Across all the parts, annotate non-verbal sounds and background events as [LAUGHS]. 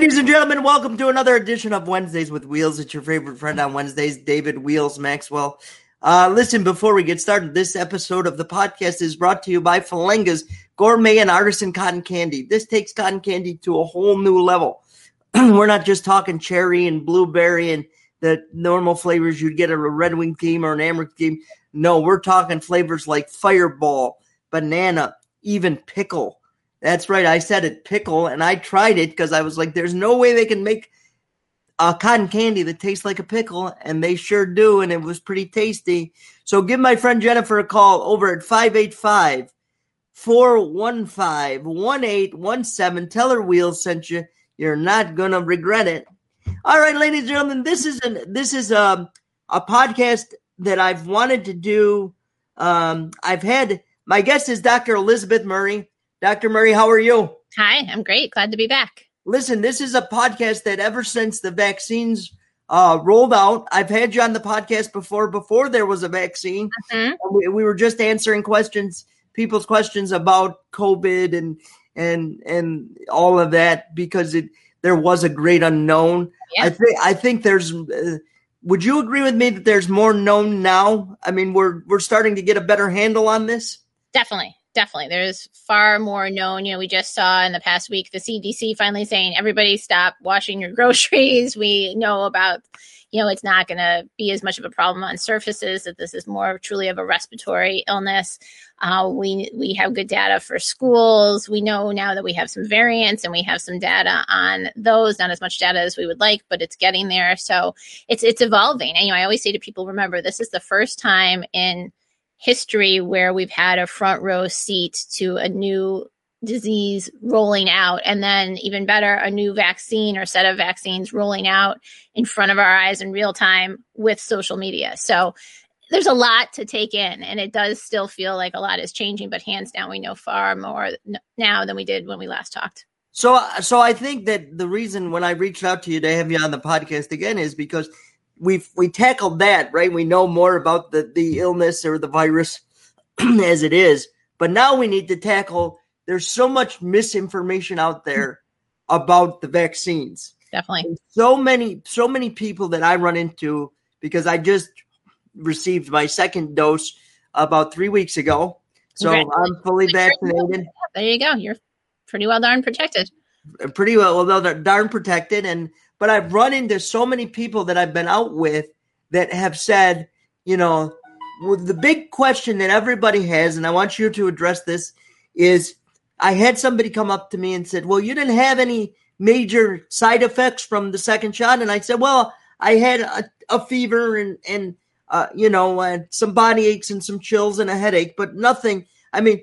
Ladies and gentlemen, welcome to another edition of Wednesdays with Wheels. It's your favorite friend on Wednesdays, David Wheels Maxwell. Uh, listen, before we get started, this episode of the podcast is brought to you by Falenga's Gourmet and Artisan Cotton Candy. This takes cotton candy to a whole new level. [CLEARS THROAT] We're not just talking cherry and blueberry and the normal flavors you'd get at a Red Wing team or an Amerks team. No, we're talking flavors like Fireball, banana, even pickle. That's right. I said it, pickle, and I tried it because I was like, there's no way they can make a cotton candy that tastes like a pickle, and they sure do, and it was pretty tasty. So give my friend Jennifer a call over at 585 415 1817. Tell her Wheels sent you. You're not going to regret it. All right, ladies and gentlemen, this is an, this is a, um, a podcast that I've wanted to do. Um, I've had my guest is Dr. Elizabeth Murray. Dr. Murray, how are you? Hi, I'm great. Glad to be back. Listen, this is a podcast that ever since the vaccines uh, rolled out, I've had you on the podcast before, before there was a vaccine. Mm-hmm. We, we, were just answering questions, people's questions about COVID and and and all of that because it there was a great unknown. Yeah. I think I think there's. Uh, would you agree with me that there's more known now? I mean, we're we're starting to get a better handle on this. Definitely definitely. There's far more known. You know we just saw in the past week the cdc finally saying everybody stop washing your [LAUGHS] groceries. We know about you know it's not going to be as much of a problem on surfaces that this is more truly of a respiratory illness. Uh, we we have good data for schools. We know now that we have some variants and we have some data on those not as much data as we would like but it's getting there. So it's it's evolving. And you know i always say to people remember this is the first time in history where we've had a front row seat to a new disease rolling out. And then even better a new vaccine or set of vaccines rolling out in front of our eyes in real time with social media. So there's a lot to take in and it does still feel like a lot is changing but hands down we know far more now than we did when we last talked. So so i think that the reason when i reached out to you to have you on the podcast again is because we've we tackled that, right? We know more about the the illness or the virus [CLEARS THROAT] as it is, but now we need to tackle. There's so much misinformation out there about the vaccines. Definitely, and so many so many people that I run into because I just received my second dose about three weeks ago, so I'm fully vaccinated. There you go. You're pretty well darn protected. Pretty well, well, darn protected, and but I've run into so many people that I've been out with that have said, you know, well, the big question that everybody has, and I want you to address this, is I had somebody come up to me and said, Well, you didn't have any major side effects from the second shot. And I said, Well, I had a, a fever and, and uh, you know, some body aches and some chills and a headache, but nothing. I mean,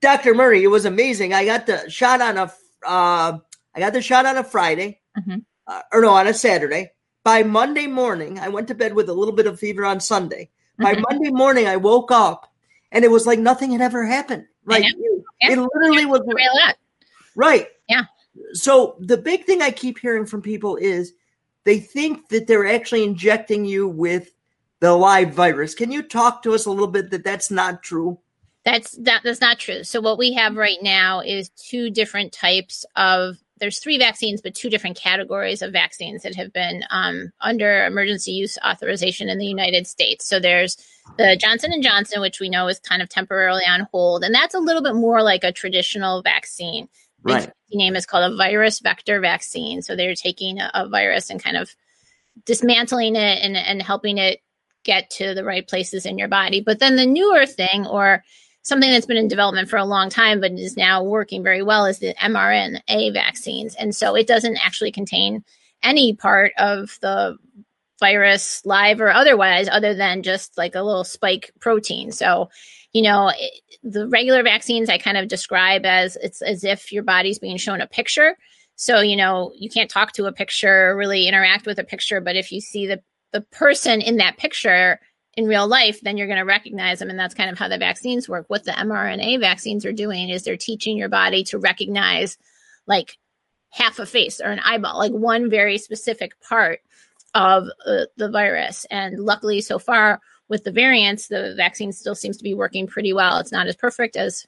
Dr. Murray, it was amazing. I got the shot on a, uh, I got the shot on a Friday. Mm-hmm uh, or no, on a Saturday. By Monday morning, I went to bed with a little bit of fever on Sunday. By mm-hmm. Monday morning, I woke up and it was like nothing had ever happened. Right. Yeah. It literally was right. Yeah. So the big thing I keep hearing from people is they think that they're actually injecting you with the live virus. Can you talk to us a little bit that that's not true? That's that, that's not true. So what we have right now is two different types of there's three vaccines, but two different categories of vaccines that have been um, under emergency use authorization in the United States. So there's the Johnson and Johnson, which we know is kind of temporarily on hold, and that's a little bit more like a traditional vaccine. Right. The name is called a virus vector vaccine. So they're taking a, a virus and kind of dismantling it and, and helping it get to the right places in your body. But then the newer thing, or something that's been in development for a long time, but is now working very well is the mRNA vaccines. And so it doesn't actually contain any part of the virus, live or otherwise, other than just like a little spike protein. So, you know, it, the regular vaccines I kind of describe as it's as if your body's being shown a picture. So, you know, you can't talk to a picture, really interact with a picture, but if you see the the person in that picture in real life, then you're going to recognize them. And that's kind of how the vaccines work. What the mRNA vaccines are doing is they're teaching your body to recognize like half a face or an eyeball, like one very specific part of uh, the virus. And luckily, so far with the variants, the vaccine still seems to be working pretty well. It's not as perfect as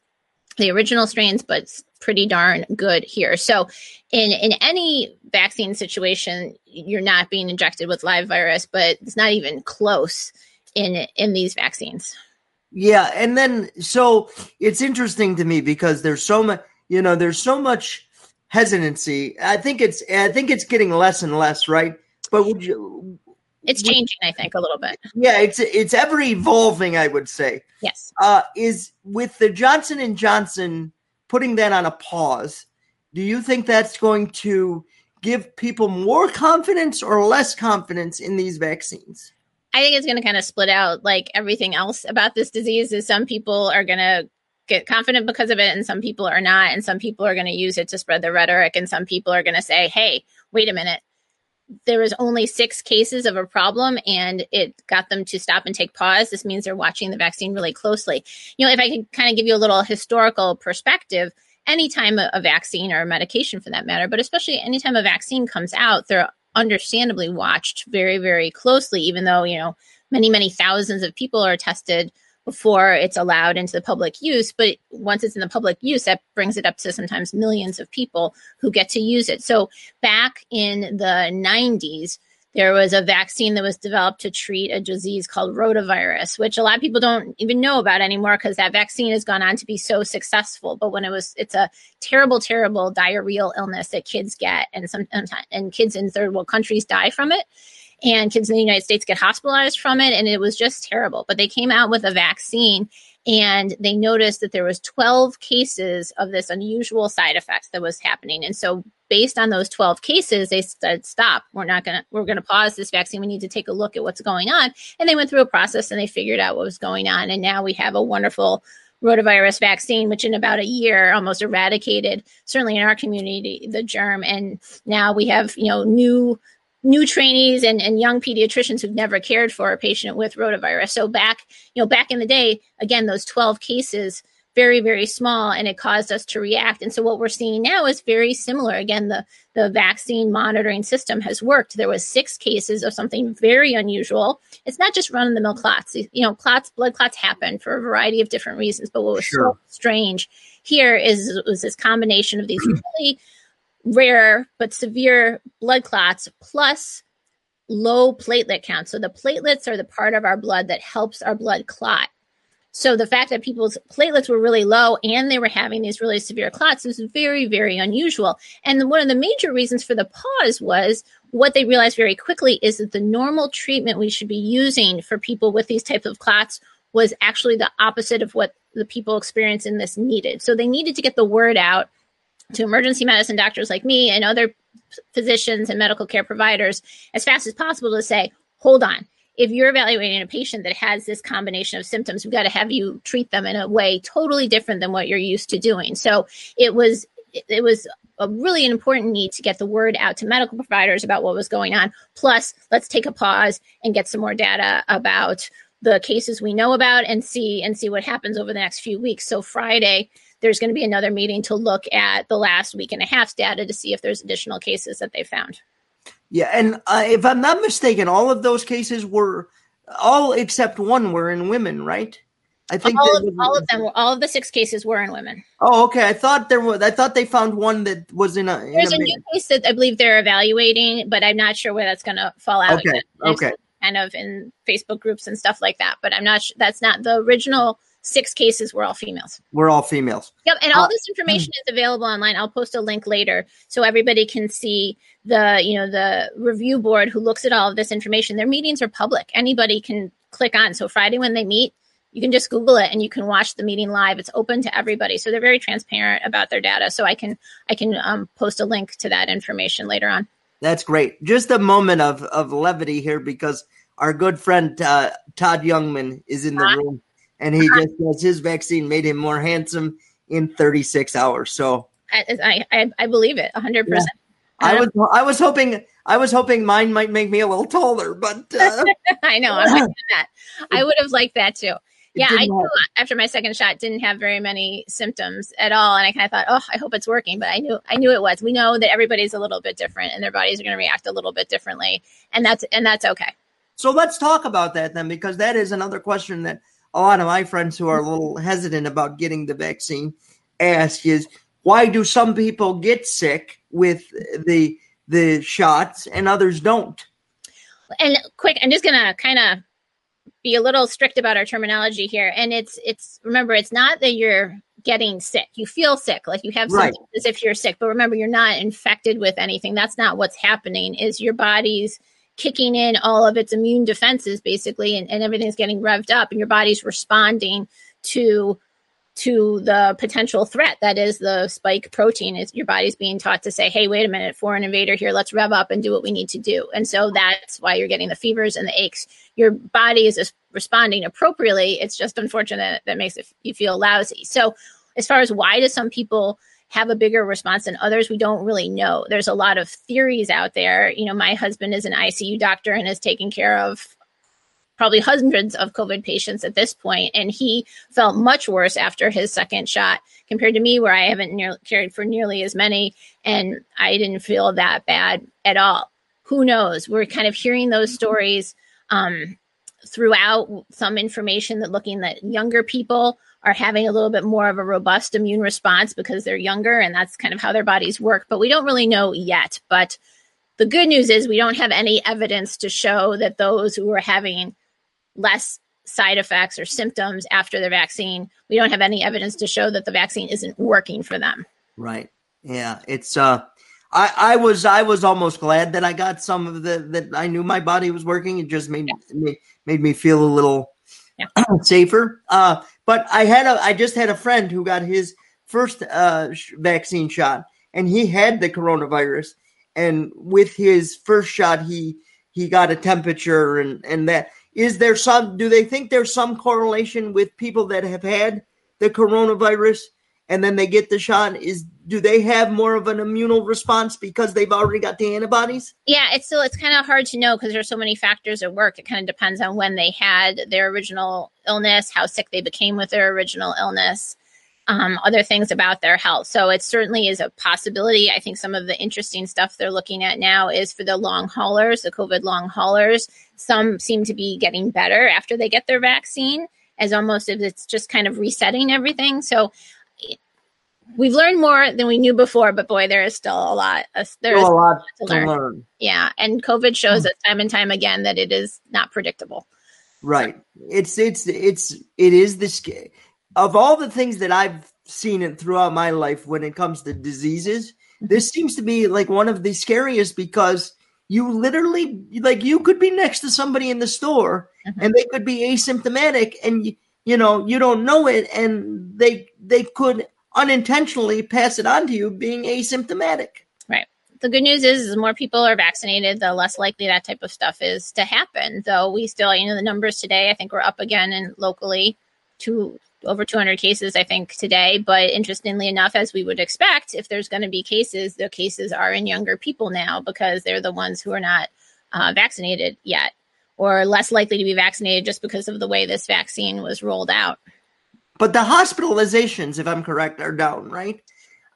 the original strains, but it's pretty darn good here. So, in in any vaccine situation, you're not being injected with live virus, but it's not even close in in these vaccines. Yeah, and then so it's interesting to me because there's so much, you know, there's so much hesitancy. I think it's I think it's getting less and less, right? But would you it's changing, I think, a little bit. Yeah, it's it's ever evolving, I would say. Yes. Uh, is with the Johnson and Johnson putting that on a pause, do you think that's going to give people more confidence or less confidence in these vaccines? I think it's going to kind of split out like everything else about this disease is some people are going to get confident because of it and some people are not and some people are going to use it to spread the rhetoric and some people are going to say, "Hey, wait a minute there was only six cases of a problem and it got them to stop and take pause. This means they're watching the vaccine really closely. You know, if I could kind of give you a little historical perspective, anytime a, a vaccine or a medication for that matter, but especially anytime a vaccine comes out, they're understandably watched very, very closely, even though, you know, many, many thousands of people are tested before it's allowed into the public use. But once it's in the public use, that brings it up to sometimes millions of people who get to use it. So back in the 90s, there was a vaccine that was developed to treat a disease called rotavirus, which a lot of people don't even know about anymore because that vaccine has gone on to be so successful. But when it was, it's a terrible, terrible diarrheal illness that kids get, and some and kids in third world countries die from it and kids in the United States get hospitalized from it and it was just terrible. But they came out with a vaccine and they noticed that there was 12 cases of this unusual side effects that was happening. And so based on those 12 cases, they said, stop, we're not going to, we're going to pause this vaccine. We need to take a look at what's going on. And they went through a process and they figured out what was going on. And now we have a wonderful rotavirus vaccine, which in about a year almost eradicated, certainly in our community, the germ. And now we have, you know, new new trainees and, and young pediatricians who've never cared for a patient with rotavirus. So back, you know, back in the day, again, those 12 cases, very, very small, and it caused us to react. And so what we're seeing now is very similar. Again, the, the vaccine monitoring system has worked. There was six cases of something very unusual. It's not just run of the mill clots. You know, clots, blood clots happen for a variety of different reasons. But what was sure. so strange here is was this combination of these [CLEARS THROAT] really rare but severe blood clots plus low platelet count. So the platelets are the part of our blood that helps our blood clot. So the fact that people's platelets were really low and they were having these really severe clots is very, very unusual. And one of the major reasons for the pause was what they realized very quickly is that the normal treatment we should be using for people with these types of clots was actually the opposite of what the people experiencing this needed. So they needed to get the word out to emergency medicine doctors like me and other physicians and medical care providers as fast as possible to say, hold on. If you're evaluating a patient that has this combination of symptoms, we've got to have you treat them in a way totally different than what you're used to doing. So it was it was a really important need to get the word out to medical providers about what was going on. Plus, let's take a pause and get some more data about the cases we know about and see and see what happens over the next few weeks. So Friday, there's going to be another meeting to look at the last week and a half's data to see if there's additional cases that they found. Yeah, and uh, if I'm not mistaken, all of those cases were all except one were in women, right? I think all of, all of them, were, all of the six cases were in women. Oh, okay. I thought there was. I thought they found one that was in a. In There's a, a new case that I believe they're evaluating, but I'm not sure where that's going to fall out. Okay. Okay. Kind of in Facebook groups and stuff like that, but I'm not. That's not the original six cases were all females. We're all females. Yep, and all uh, this information is available online. I'll post a link later so everybody can see the, you know, the review board who looks at all of this information. Their meetings are public. Anybody can click on. So Friday when they meet, you can just Google it and you can watch the meeting live. It's open to everybody, so they're very transparent about their data. So I can I can um, post a link to that information later on. That's great. Just a moment of of levity here because our good friend uh, Todd Youngman is in the uh, room and he just says his vaccine made him more handsome in 36 hours. So I I, I believe it 100. Yeah. percent I was I was hoping I was hoping mine might make me a little taller, but uh, [LAUGHS] I know I'm that. [LAUGHS] I would have liked that too. Yeah, I knew after my second shot didn't have very many symptoms at all, and I kind of thought, oh, I hope it's working. But I knew I knew it was. We know that everybody's a little bit different, and their bodies are going to react a little bit differently, and that's and that's okay. So let's talk about that then, because that is another question that a lot of my friends who are a little hesitant about getting the vaccine. ask is why do some people get sick with the the shots and others don't? And quick, I'm just gonna kind of be a little strict about our terminology here. And it's it's remember, it's not that you're getting sick. You feel sick, like you have symptoms right. as if you're sick, but remember, you're not infected with anything. That's not what's happening. Is your body's kicking in all of its immune defenses basically, and, and everything's getting revved up, and your body's responding to to the potential threat that is the spike protein. Is your body's being taught to say hey wait a minute foreign invader here let's rev up and do what we need to do. And so that's why you're getting the fevers and the aches. Your body is responding appropriately. It's just unfortunate that makes it, you feel lousy. So as far as why do some people have a bigger response than others we don't really know there's a lot of theories out there you know my husband is an icu doctor and is taking care of probably hundreds of COVID patients at this point, and he felt much worse after his second shot compared to me, where I haven't cared for nearly as many, and I didn't feel that bad at all. Who knows? We're kind of hearing those stories um, throughout. Some information that looking that younger people are having a little bit more of a robust immune response because they're younger, and that's kind of how their bodies work. But we don't really know yet. But the good news is we don't have any evidence to show that those who are having less side effects or symptoms after the vaccine. We don't have any evidence to show that the vaccine isn't working for them. Right. Yeah. It's uh I, I was I was almost glad that I got some of the that I knew my body was working. It just made yeah. made, made me feel a little yeah. [CLEARS THROAT] safer. Uh, but I had a I just had a friend who got his first uh, vaccine shot, and he had the coronavirus. And with his first shot, he he got a temperature and and that is there some do they think there's some correlation with people that have had the coronavirus and then they get the shot is do they have more of an immune response because they've already got the antibodies yeah it's still it's kind of hard to know because there's so many factors at work it kind of depends on when they had their original illness how sick they became with their original illness um, other things about their health. So it certainly is a possibility. I think some of the interesting stuff they're looking at now is for the long haulers, the COVID long haulers. Some seem to be getting better after they get their vaccine, as almost if it's just kind of resetting everything. So we've learned more than we knew before, but boy, there is still a lot. Uh, there's a lot to learn. to learn. Yeah, and COVID shows us time and time again that it is not predictable. Right. It's it's it's it is this of all the things that I've seen it throughout my life when it comes to diseases, mm-hmm. this seems to be like one of the scariest because you literally like you could be next to somebody in the store mm-hmm. and they could be asymptomatic and you, you know you don't know it and they they could unintentionally pass it on to you being asymptomatic right the good news is, is more people are vaccinated the less likely that type of stuff is to happen though we still you know the numbers today i think we're up again and locally to over 200 cases, I think, today. But interestingly enough, as we would expect, if there's going to be cases, the cases are in younger people now because they're the ones who are not uh, vaccinated yet or less likely to be vaccinated just because of the way this vaccine was rolled out. But the hospitalizations, if I'm correct, are down, right?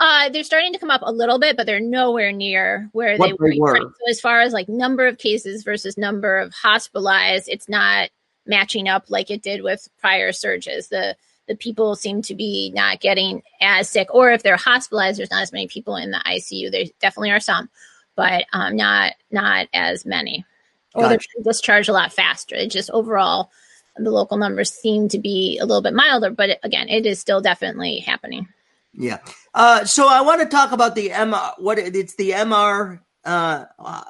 Uh, they're starting to come up a little bit, but they're nowhere near where they, they were. So as far as like number of cases versus number of hospitalized, it's not matching up like it did with prior surges. The the people seem to be not getting as sick, or if they're hospitalized, there's not as many people in the ICU. There definitely are some, but um, not not as many. Or gotcha. they're discharged a lot faster. It just overall, the local numbers seem to be a little bit milder, but again, it is still definitely happening. Yeah. Uh, so I want to talk about the MR. What it's the MR. Uh,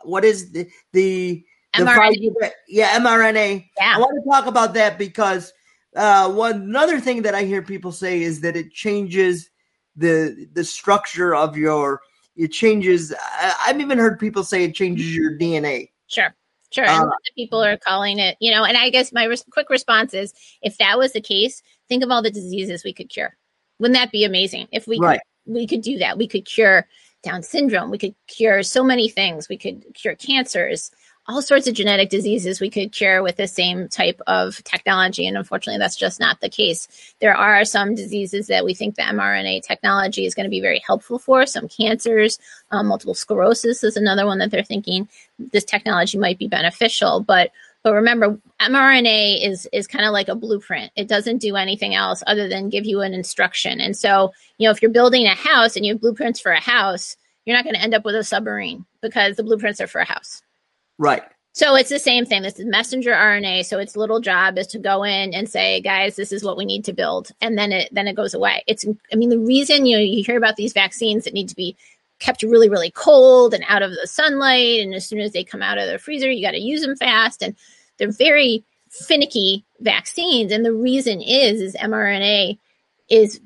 what is the the, the mRNA. yeah mRNA. Yeah. I want to talk about that because uh, one another thing that I hear people say is that it changes the the structure of your. It changes. I, I've even heard people say it changes your DNA. Sure. Sure. Uh, people are calling it, you know, and I guess my res- quick response is if that was the case, think of all the diseases we could cure. Wouldn't that be amazing? If we right. could, we could do that. We could cure Down syndrome. We could cure so many things. We could cure cancers all sorts of genetic diseases we could cure with the same type of technology. And unfortunately, that's just not the case. There are some diseases that we think the mRNA technology is going to be very helpful for. Some cancers, um, multiple sclerosis is another one that they're thinking this technology might be beneficial. But But remember, mRNA is is kind of like a blueprint. It doesn't do anything else other than give you an instruction. And so, you know, if you're building a house and you have blueprints for a house, you're not going to end up with a submarine because the blueprints are for a house. Right. So it's the same thing. This is messenger RNA. So its little job is to go in and say, guys, this is what we need to build. And then it then it goes away. It's I mean, the reason you know you hear about these vaccines that need to be kept really, really cold and out of the sunlight. And as soon as they come out of the freezer, you got to use them fast. And they're very finicky vaccines. And the reason is is mRNA is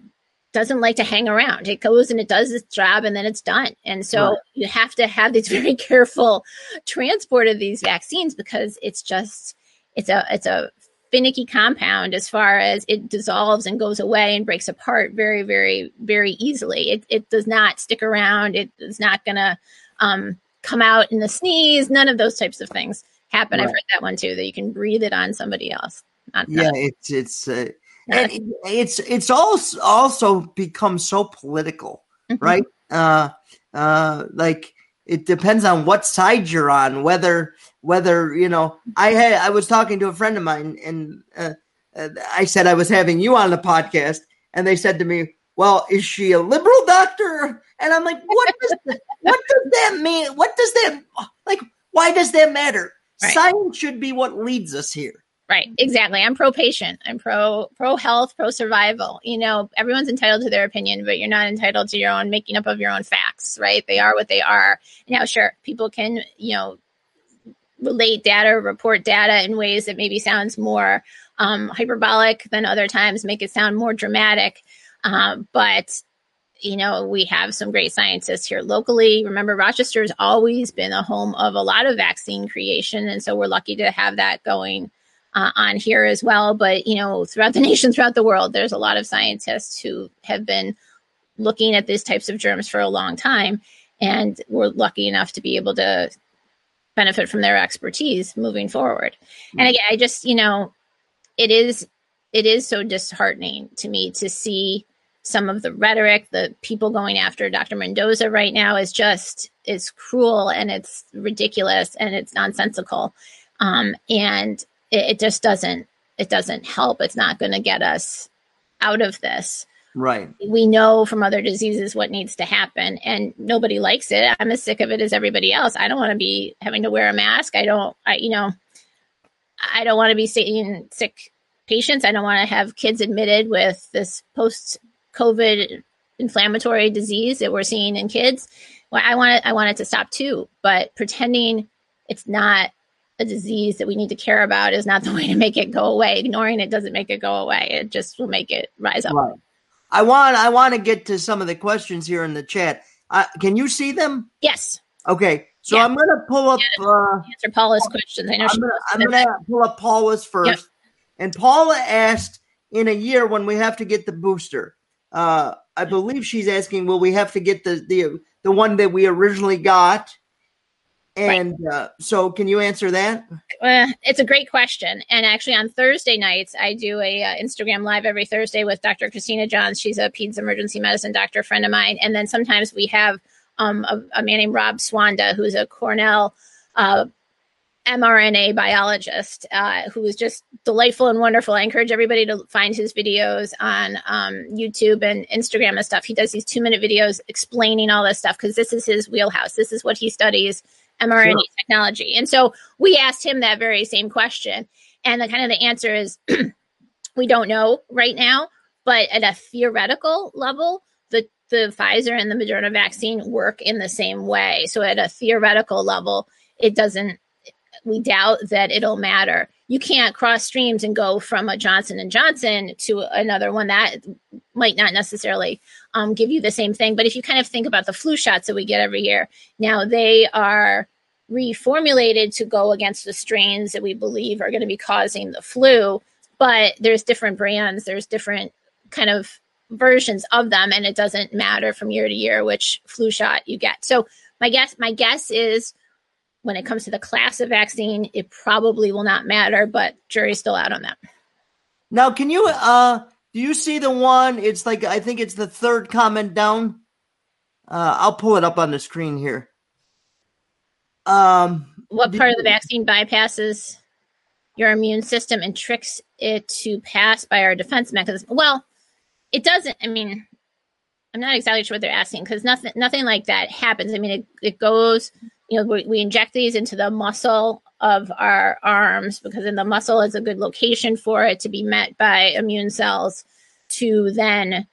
doesn't like to hang around. It goes and it does its job and then it's done. And so right. you have to have these [LAUGHS] very careful transport of these vaccines because it's just it's a it's a finicky compound as far as it dissolves and goes away and breaks apart very very very easily. It it does not stick around. It is not going to um, come out in the sneeze. None of those types of things happen. Right. I've heard that one too. That you can breathe it on somebody else. Not, yeah, not, it's it's. Uh, and it's it's also also become so political, mm-hmm. right? Uh, uh, like it depends on what side you're on, whether whether you know. I had I was talking to a friend of mine, and uh, I said I was having you on the podcast, and they said to me, "Well, is she a liberal doctor?" And I'm like, "What does what does that mean? What does that like? Why does that matter? Right. Science should be what leads us here." Right, exactly. I'm pro patient. I'm pro pro health, pro survival. You know, everyone's entitled to their opinion, but you're not entitled to your own making up of your own facts, right? They are what they are. Now, sure, people can, you know, relate data, report data in ways that maybe sounds more um, hyperbolic than other times, make it sound more dramatic. Um, but you know, we have some great scientists here locally. Remember, Rochester has always been a home of a lot of vaccine creation, and so we're lucky to have that going uh, on here as well. But, you know, throughout the [LAUGHS] nation, throughout the world, there's a lot of scientists who have been looking at these types of germs for a long time. And we're lucky enough to be able to benefit from their expertise moving forward. Mm-hmm. And again, I just, you know, it is it is so disheartening to me to see some of the rhetoric, the people going after Dr. Mendoza right now is just is cruel and it's ridiculous and it's nonsensical. Um, and it, it just doesn't it doesn't help. It's not going to get us out of this. Right. We know from other diseases what needs to happen, and nobody likes it. I'm as sick of it as everybody else. I don't want to be having to wear a mask. I don't. I you know, I don't want to be seeing sick patients. I don't want to have kids admitted with this post COVID inflammatory disease that we're seeing in kids. Well, I want it, I want it to stop too. But pretending it's not a disease that we need to care about is not the [LAUGHS] way to make it go away. Ignoring it doesn't make it go away. It just will make it rise up. Right. I want I want to get to some of the questions here in the chat. Uh, can you see them? Yes. Okay. So yeah. I'm going to pull up uh, answer Paula's questions. I know I'm going to pull up Paula's first. Yep. And Paula asked in a year when we have to get the booster. Uh, I believe she's asking, will we have to get the the the one that we originally got? And right. uh, so, can you answer that? Uh, it's a great question. And actually, on Thursday nights, I do a uh, Instagram live every Thursday with Dr. Christina Johns. She's a peds emergency medicine doctor friend of mine. And then sometimes we have um, a, a, man named Rob Swanda, who's a Cornell uh, mRNA biologist, uh, who is just delightful and wonderful. I encourage everybody to find his videos on um, YouTube and Instagram and stuff. He does these two minute videos explaining all this stuff because this is his wheelhouse. This is what he studies mRNA sure. technology. And so we asked him that very same question. And the kind of the answer is [CLEARS THROAT] we don't know right now, but at a theoretical level, the the Pfizer and the Moderna vaccine work in the same way. So at a theoretical level, it doesn't we doubt that it'll matter. You can't cross streams and go from a Johnson and Johnson to another one that might not necessarily um, give you the same thing. But if you kind of think about the flu shots that we get every year, now they are reformulated to go against the strains that we believe are going to be causing the flu. But there's different brands, there's different kind of versions of them, and it doesn't matter from year to year which flu shot you get. So my guess, my guess is when it comes to the class of vaccine, it probably will not matter, but jury's still out on that. Now, can you uh do you see the one? It's like I think it's the third comment down. Uh, I'll pull it up on the screen here. Um, what part of the vaccine bypasses? your immune system and tricks it to pass by our defense mechanism. Well, it doesn't. I mean, I'm not exactly sure what they're asking because nothing nothing like that happens. I mean, it, it goes. You know, we, we inject these into the muscle of our arms because in the muscle is a good location for it to be met by immune cells to then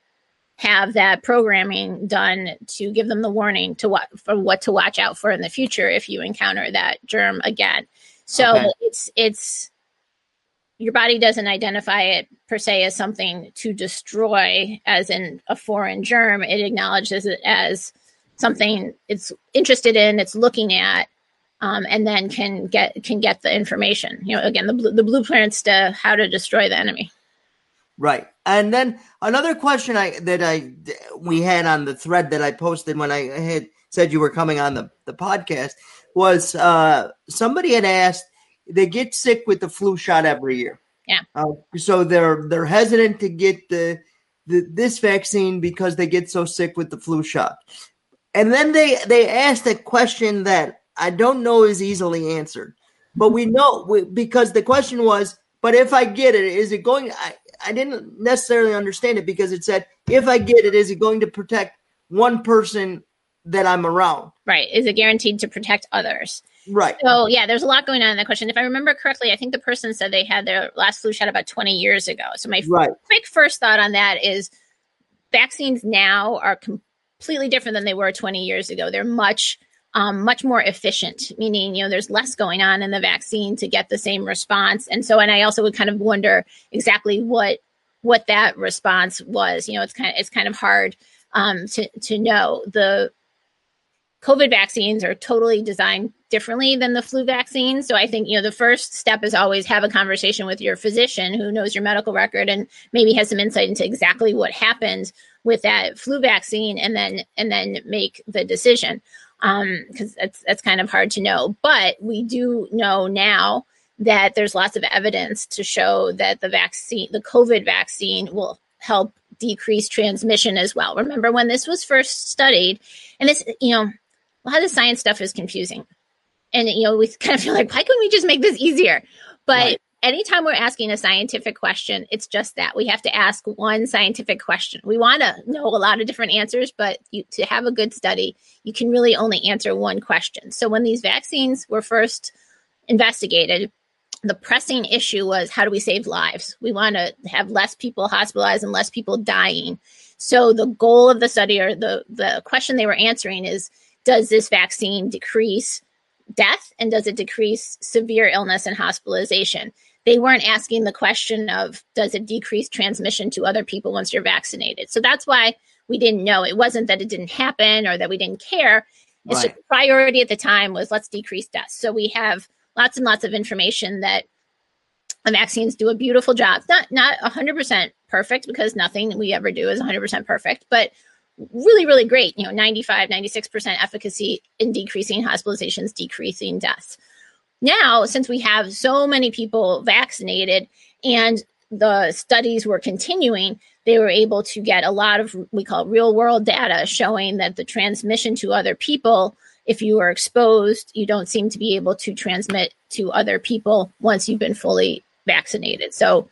have that programming done to give them the warning to what for what to watch out for in the future if you encounter that germ again. So okay. it's it's your body doesn't identify it per se as something to destroy as in a foreign germ it acknowledges it as something it's interested in it's looking at um, and then can get can get the information you know again the, the blueprints to how to destroy the enemy right and then another question i that i we had on the thread that i posted when i had said you were coming on the, the podcast was uh, somebody had asked they get sick with the flu shot every year. Yeah. Uh, so they're they're hesitant to get the, the this vaccine because they get so sick with the flu shot. And then they they asked a question that I don't know is easily answered. But we know we, because the question was, but if I get it, is it going I, I didn't necessarily understand it because it said if I get it, is it going to protect one person that I'm around? Right. Is it guaranteed to protect others? Right. So yeah, there's a lot going on in that question. If I remember correctly, I think the person said they had their last flu shot about 20 years ago. So my right. quick first thought on that is vaccines now are completely different than they were 20 years ago. They're much um, much more efficient, meaning you know there's less going on in the vaccine to get the same response. And so, and I also would kind of wonder exactly what what that response was. You know, it's kind of it's kind of hard um, to to know the COVID vaccines are totally designed differently than the flu vaccine. So I think, you know, the first step is always have a conversation with your physician who knows your medical record and maybe has some insight into exactly what happened with that flu vaccine and then and then make the decision. Um, because that's that's kind of hard to know. But we do know now that there's lots of evidence to show that the vaccine, the COVID vaccine will help decrease transmission as well. Remember when this was first studied, and this, you know, a lot of the science stuff is confusing. And, you know, we kind of feel like, why couldn't we just make this easier? But right. Anytime we're asking a scientific question, it's just that we have to ask one scientific question. We want to know a lot of different answers, but you, to have a good study, you can really only answer one question. So when these vaccines were first investigated, the pressing issue was how do we save lives? We want to have less people hospitalized and less people dying. So the goal of the study or the, the question they were answering is does this vaccine decrease death and does it decrease severe illness and hospitalization? They weren't asking the question of does it decrease transmission to other people once you're vaccinated? So that's why we didn't know. It wasn't that it didn't happen or that we didn't care. It's right. just priority at the time was let's decrease deaths. So we have lots and lots of information that the vaccines do a beautiful job. Not not 100% perfect because nothing we ever do is 100% perfect, but really, really great, you know, 95, 96% efficacy in decreasing hospitalizations, decreasing deaths. Now, since we have so many people vaccinated and the studies were continuing, they were able to get a lot of we call real world data showing that the transmission to other people, if you are exposed, you don't seem to be able to transmit to other people once you've been fully vaccinated. So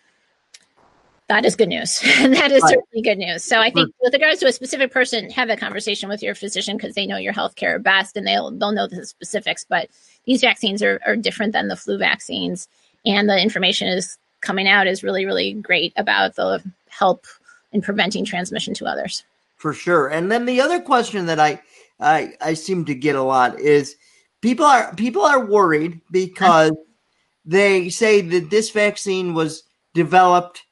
that is good news. [LAUGHS] that is right. certainly good news. So I think with regards to a specific person, have a conversation with your physician because they know your healthcare best and they'll they'll know the specifics. But these vaccines are, are different than the flu vaccines, and the information is coming out is really really great about the help in preventing transmission to others. For sure. And then the other question that I I, I seem to get a lot is people are people are worried uh-huh. because they say that this vaccine was developed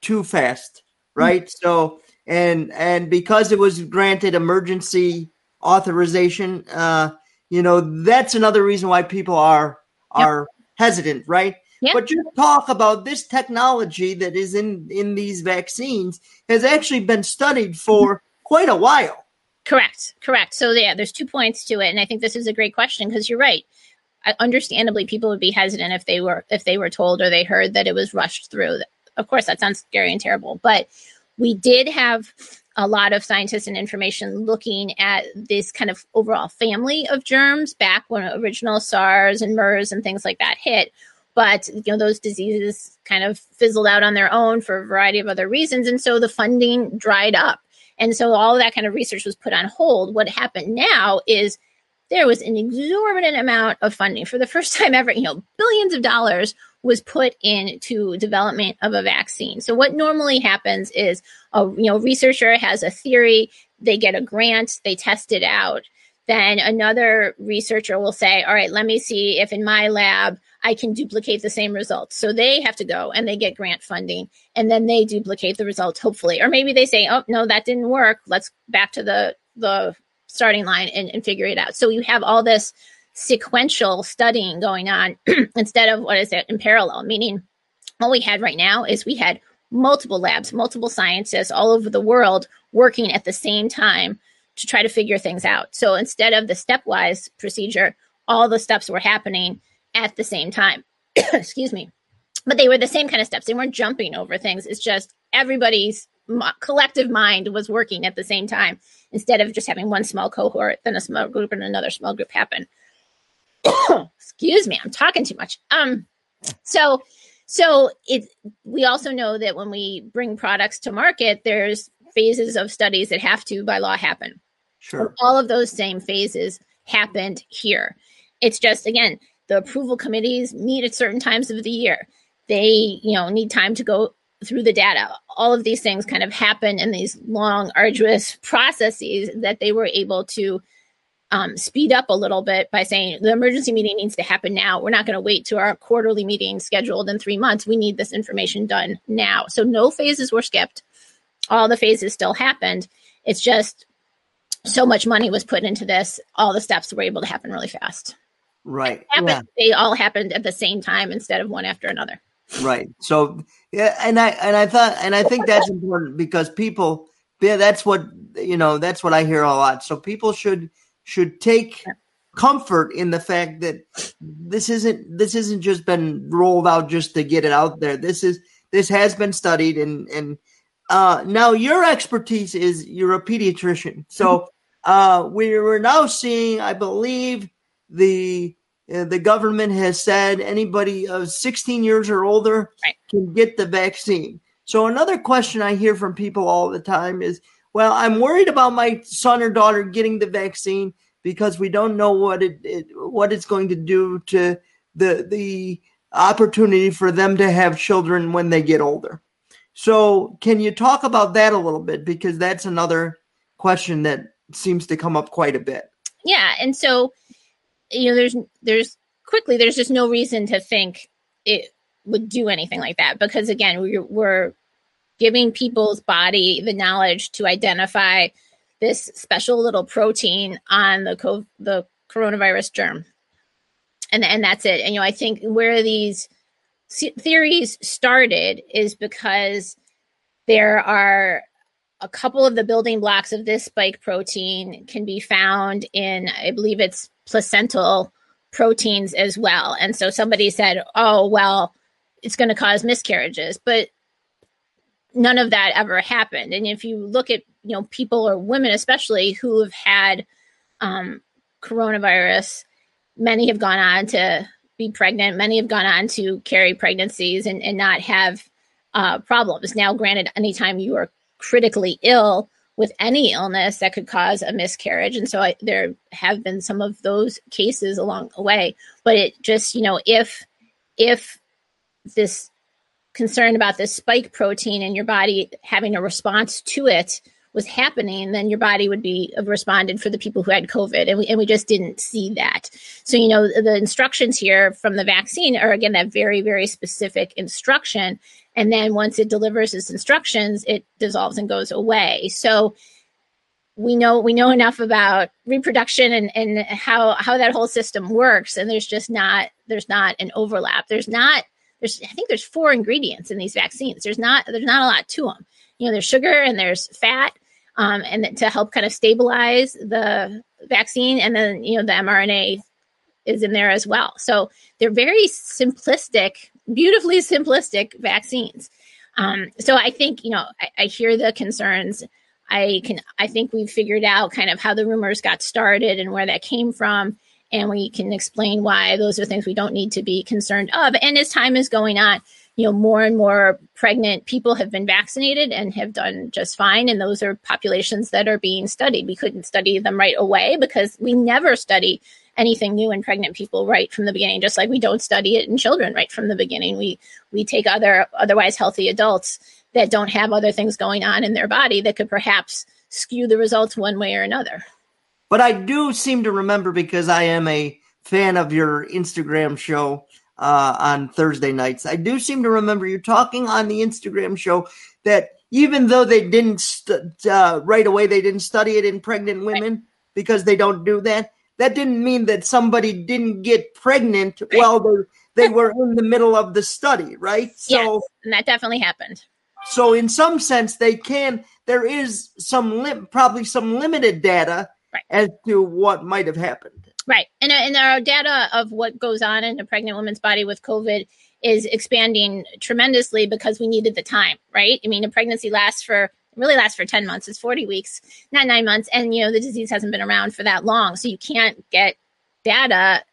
too fast, right? Mm-hmm. So and and because it was granted emergency authorization, uh, you know, that's another reason why people are are yep. hesitant, right? Yep. But just talk about this technology that is in in these vaccines has actually been studied for mm-hmm. quite a while. Correct, correct. So yeah, there's two points to it, and I think this is a great question because you're right. Understandably, people would be hesitant if they were if they were told or they heard that it was rushed through. Of course, that sounds scary and terrible, but we did have a lot of scientists and information looking at this kind of overall family of germs back when original SARS and MERS and things like that hit. but you know those diseases kind of fizzled out on their own for a variety of other reasons and so the funding dried up. And so all of that kind of research was put on hold. What happened now is there was an exorbitant amount of funding. For the first [LAUGHS] time ever you know billions of dollars was put into development of a vaccine so what normally happens is a you know researcher has a theory they get a grant they test it out then another researcher will say, all right, let me see if in my lab I can duplicate the same results. So they have to go and they get grant funding and then they duplicate the results, hopefully. Or maybe they say, oh, no, that didn't work. Let's back to the, the starting line and, and figure it out. So you have all this sequential studying going on [CLEARS THROAT] instead of what is it in parallel, meaning what we had right now is we had multiple labs, multiple scientists all over the world working at the same time to try to figure things out. So instead of the stepwise procedure, all the steps were happening at the same time. [CLEARS THROAT] Excuse me. But they were the same kind of steps. They weren't jumping over things. It's just everybody's collective mind was working at the same time instead of just having one small cohort, then a small group, and another small group happen. [COUGHS] Excuse me, I'm talking too much. Um, so so it we also know that when we bring products to market, there's phases of studies that have to by law happen. Sure. All of those same phases happened here. It's just again, the approval committees meet at certain times of the year. They, you know, need time to go through the data. All of these things kind of happen in these long, arduous processes that they were able to um, speed up a little bit by saying the emergency meeting needs to happen now. We're not going to wait to our quarterly meeting scheduled in three months. We need this information done now. So no phases were skipped. All the phases still happened. It's just so much money was put into this, all the steps were able to happen really fast. Right. yeah. They all happened at the same time instead of one after another. Right. So yeah, and I and I thought and I think that's important because people yeah, that's what you know, that's what I hear a lot. So people should should take comfort in the fact that this isn't this isn't just been rolled out just to get it out there. This is this has been studied and and uh, now your expertise is you're a pediatrician. So uh, we're now seeing, I believe, the uh, the government has said anybody of 16 years or older right. can get the vaccine. So another question I hear from people all the time is, well, I'm worried about my son or daughter getting the vaccine because we don't know what it, it what it's going to do to the the opportunity for them to have children when they get older. So, can you talk about that a little bit because that's another question that seems to come up quite a bit. Yeah, and so you know, there's there's quickly there's just no reason to think it would do anything like that because again, we're, we're giving people's body the knowledge to identify this special little protein on the co- the coronavirus germ, and and that's it. And you know, I think where these theories started is because there are a couple of the building blocks of this spike protein can be found in, I believe it's placental proteins as well. And so somebody said, oh, well, it's going to cause miscarriages. But none of that ever happened. And if you look at, you know, people or women especially who have had um, coronavirus, many have gone on to be pregnant. Many have gone on to carry pregnancies and, and not have uh, problems. Now, granted, anytime you are critically ill with any illness that could cause a miscarriage, and so I, there have been some of those cases along the way. But it just, you know, if if this concern about this spike protein in your body having a response to it was happening, then your body would be uh, responded for the people who had COVID. And we, and we just didn't see that. So, you know, the instructions here from the vaccine are, again, that very, very specific instruction. And then once it delivers its instructions, it dissolves and goes away. So, we know we know enough about reproduction and, and how how that whole system works and there's just not there's not an overlap there's not there's i think there's four ingredients in these vaccines there's not there's not a lot to them you know, there's sugar and there's fat, um, and to help kind of stabilize the vaccine. And then, you know, the mRNA is in there as well. So they're very simplistic, beautifully [LAUGHS] simplistic vaccines. Um, so I think, you know, I, I hear the concerns. I can, I think we've figured out kind of how the rumors got started and where that came from. And we can explain why those are things we don't need to be concerned of. And as time is going on, you know, more and more pregnant people have been vaccinated and have done just fine. And those are populations that are being studied. We couldn't study them right away because we never study anything new in pregnant people right from the beginning, just like we don't study it in children right from the beginning. We we take other otherwise healthy adults that don't have other things going on in their body that could perhaps skew the results one way or another. But I do seem to remember because I am a fan of your Instagram show uh, on Thursday nights. I do seem to remember you talking on the Instagram show that even though they didn't st- uh, right away, they didn't study it in pregnant women because they don't do that. That didn't mean that somebody didn't get pregnant while they they were in the middle of the study, right? So, yes, and that definitely happened. So, in some sense, they can. There is some probably some limited data right. as to what might have happened. Right. And, and our data of what goes on in a pregnant woman's body with COVID is expanding tremendously because we needed the time, right? I mean, a pregnancy lasts for really lasts for 10 months. It's 40 weeks, not nine months. And, you know, the disease hasn't been around for that long. So you can't get data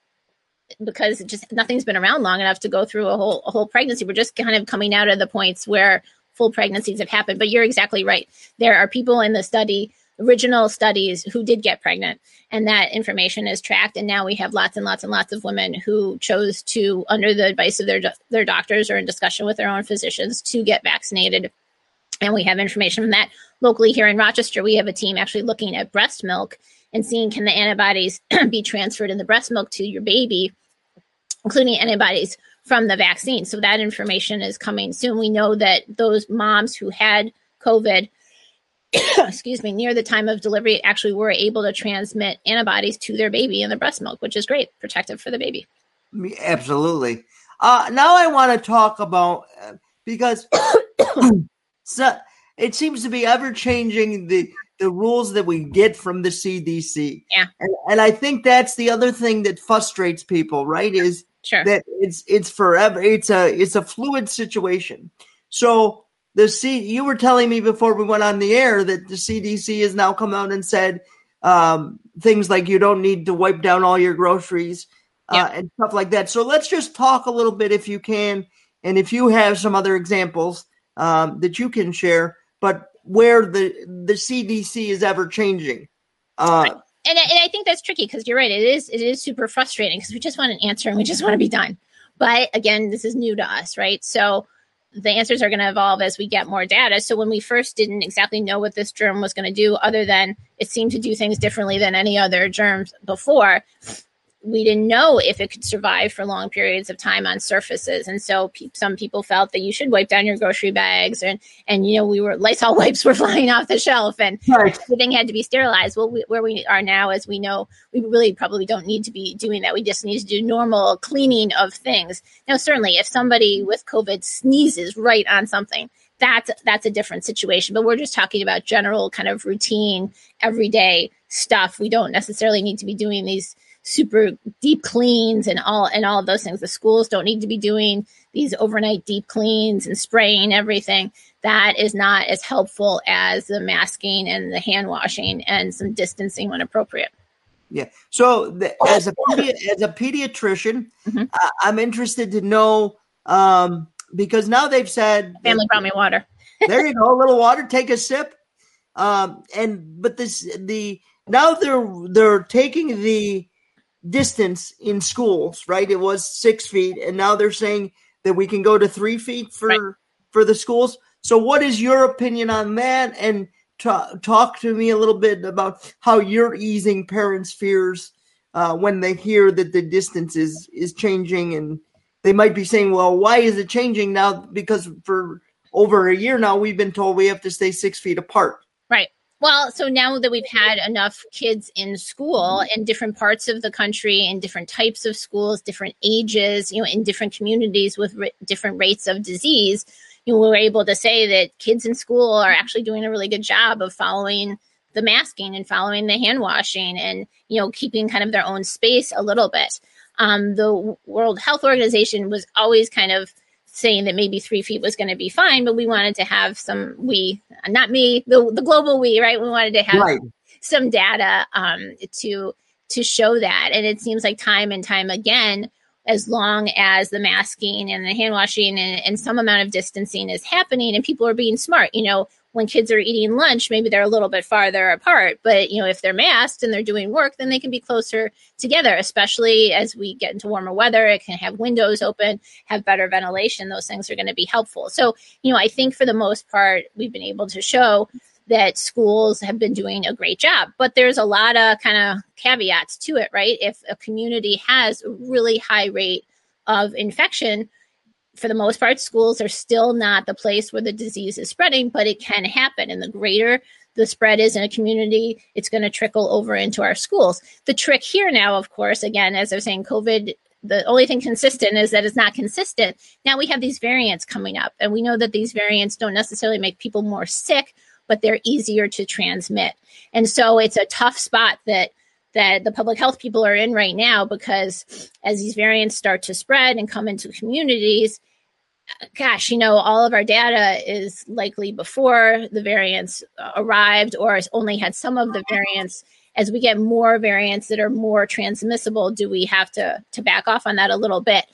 because just nothing's been around long enough to go through a whole a whole pregnancy. We're just kind of coming out of the points where full pregnancies have happened. But you're exactly right. There are people in the study original studies who did get pregnant and that information is tracked and now we have lots and lots and lots of women who chose to under the advice of their their doctors or in discussion with their own physicians to get vaccinated. And we have information from that. Locally here in Rochester we have a team actually looking at breast milk and seeing can the antibodies [CLEARS THROAT] be transferred in the breast milk to your baby including antibodies from the vaccine. So that information is coming soon. We know that those moms who had covid [COUGHS] excuse me, near the time of delivery, actually were able to transmit antibodies to their baby in the breast milk, which is great, protective for the baby. Absolutely. Uh, now I want to talk about uh, because [COUGHS] so it seems to be ever changing the the rules that we get from the CDC. Yeah, and, and I think that's the other thing that frustrates people, right? Is sure. that it's it's forever. It's a it's a fluid situation. So the C you were telling me before we went on the air that the CDC has now come out and said um, things like you don't need to wipe down all your groceries uh, and stuff like that. So let's just talk a little bit if you can, and if you have some other examples um, that you can share, but where the the CDC is ever changing. Uh, and, and I think that's tricky because you're right. It is it is super frustrating because we just want an answer and we just want to be done. But again, this is new to us, right? So the answers are going to evolve as we get more data. So when we first didn't exactly know what this germ was going to do, other than it seemed to do things differently than any other germs before, we didn't know if it could survive for long periods of time on surfaces. And so pe- some people felt that you should wipe down your grocery bags and, and, you know, we were Lysol [LAUGHS] wipes were flying off the shelf and right. everything had to be sterilized. Well, we, where we are now, as we know, we really probably don't need to be doing that. We just need to do normal cleaning of things. Now, certainly if somebody with COVID sneezes right on something, that's, that's a different situation, but we're just talking about general kind of routine, everyday stuff. We don't necessarily need to be doing these super deep cleans and all and all of those things. The schools don't need to be doing these overnight deep cleans and spraying everything. That is not as helpful as the masking and the hand washing and some distancing when appropriate. Yeah. So the, as a pedi- as a pediatrician, mm-hmm. uh, I'm interested to know um, because now they've said family brought me water. [LAUGHS] there you go, a little water. Take a sip. Um, and but this the now they're they're taking the distance in schools, right? It was six feet, and now they're saying that we can go to three feet for right. for the schools. So, what is your opinion on that? And t- talk to me a little bit about how you're easing parents' fears uh, when they hear that the distance is is changing, and they might be saying, "Well, why is it changing now?" Because for over a year now, we've been told we have to stay six feet apart. Well, so now that we've had enough kids in school in different parts of the country, in different types of schools, different ages, you know, in different communities with r- different rates of disease, you know, we're able to say that kids in school are actually doing a really good job of following the masking and following the hand washing and, you know, keeping kind of their own space a little bit. Um, the World Health Organization was always kind of saying that maybe three feet was going to be fine, but we wanted to have some we, not me, the the global we, right? We wanted to have right. some data um, to to show that. And it seems like time and time again, as long as the masking and the hand washing and, and some amount of distancing is happening and people are being smart, you know, when kids are eating lunch, maybe they're a little bit farther apart. But you know, if they're masked and they're doing work, then they can be closer together. Especially as we get into warmer weather, it can have windows open, have better ventilation. Those things are going to be helpful. So you know, I think for the most part, we've been able to show that schools have been doing a great job. But there's a lot of kind of caveats to it, right? If a community has a really high rate of infection, for the most part, schools are still not the place where the disease is spreading, but it can happen. And the greater the spread is in a community, it's going to trickle over into our schools. The trick here now, of course, again, as I was saying, COVID, the only thing consistent is that it's not consistent. Now we have these variants coming up, and we know that these variants don't necessarily make people more sick, but they're easier to transmit. And so it's a tough spot that that the public health people are in right now because as these variants start to spread and come into communities, gosh, you know, all of our data is likely before the variants uh, arrived or only had some of the variants. As we get more variants that are more transmissible, do we have to to back off on that a little bit?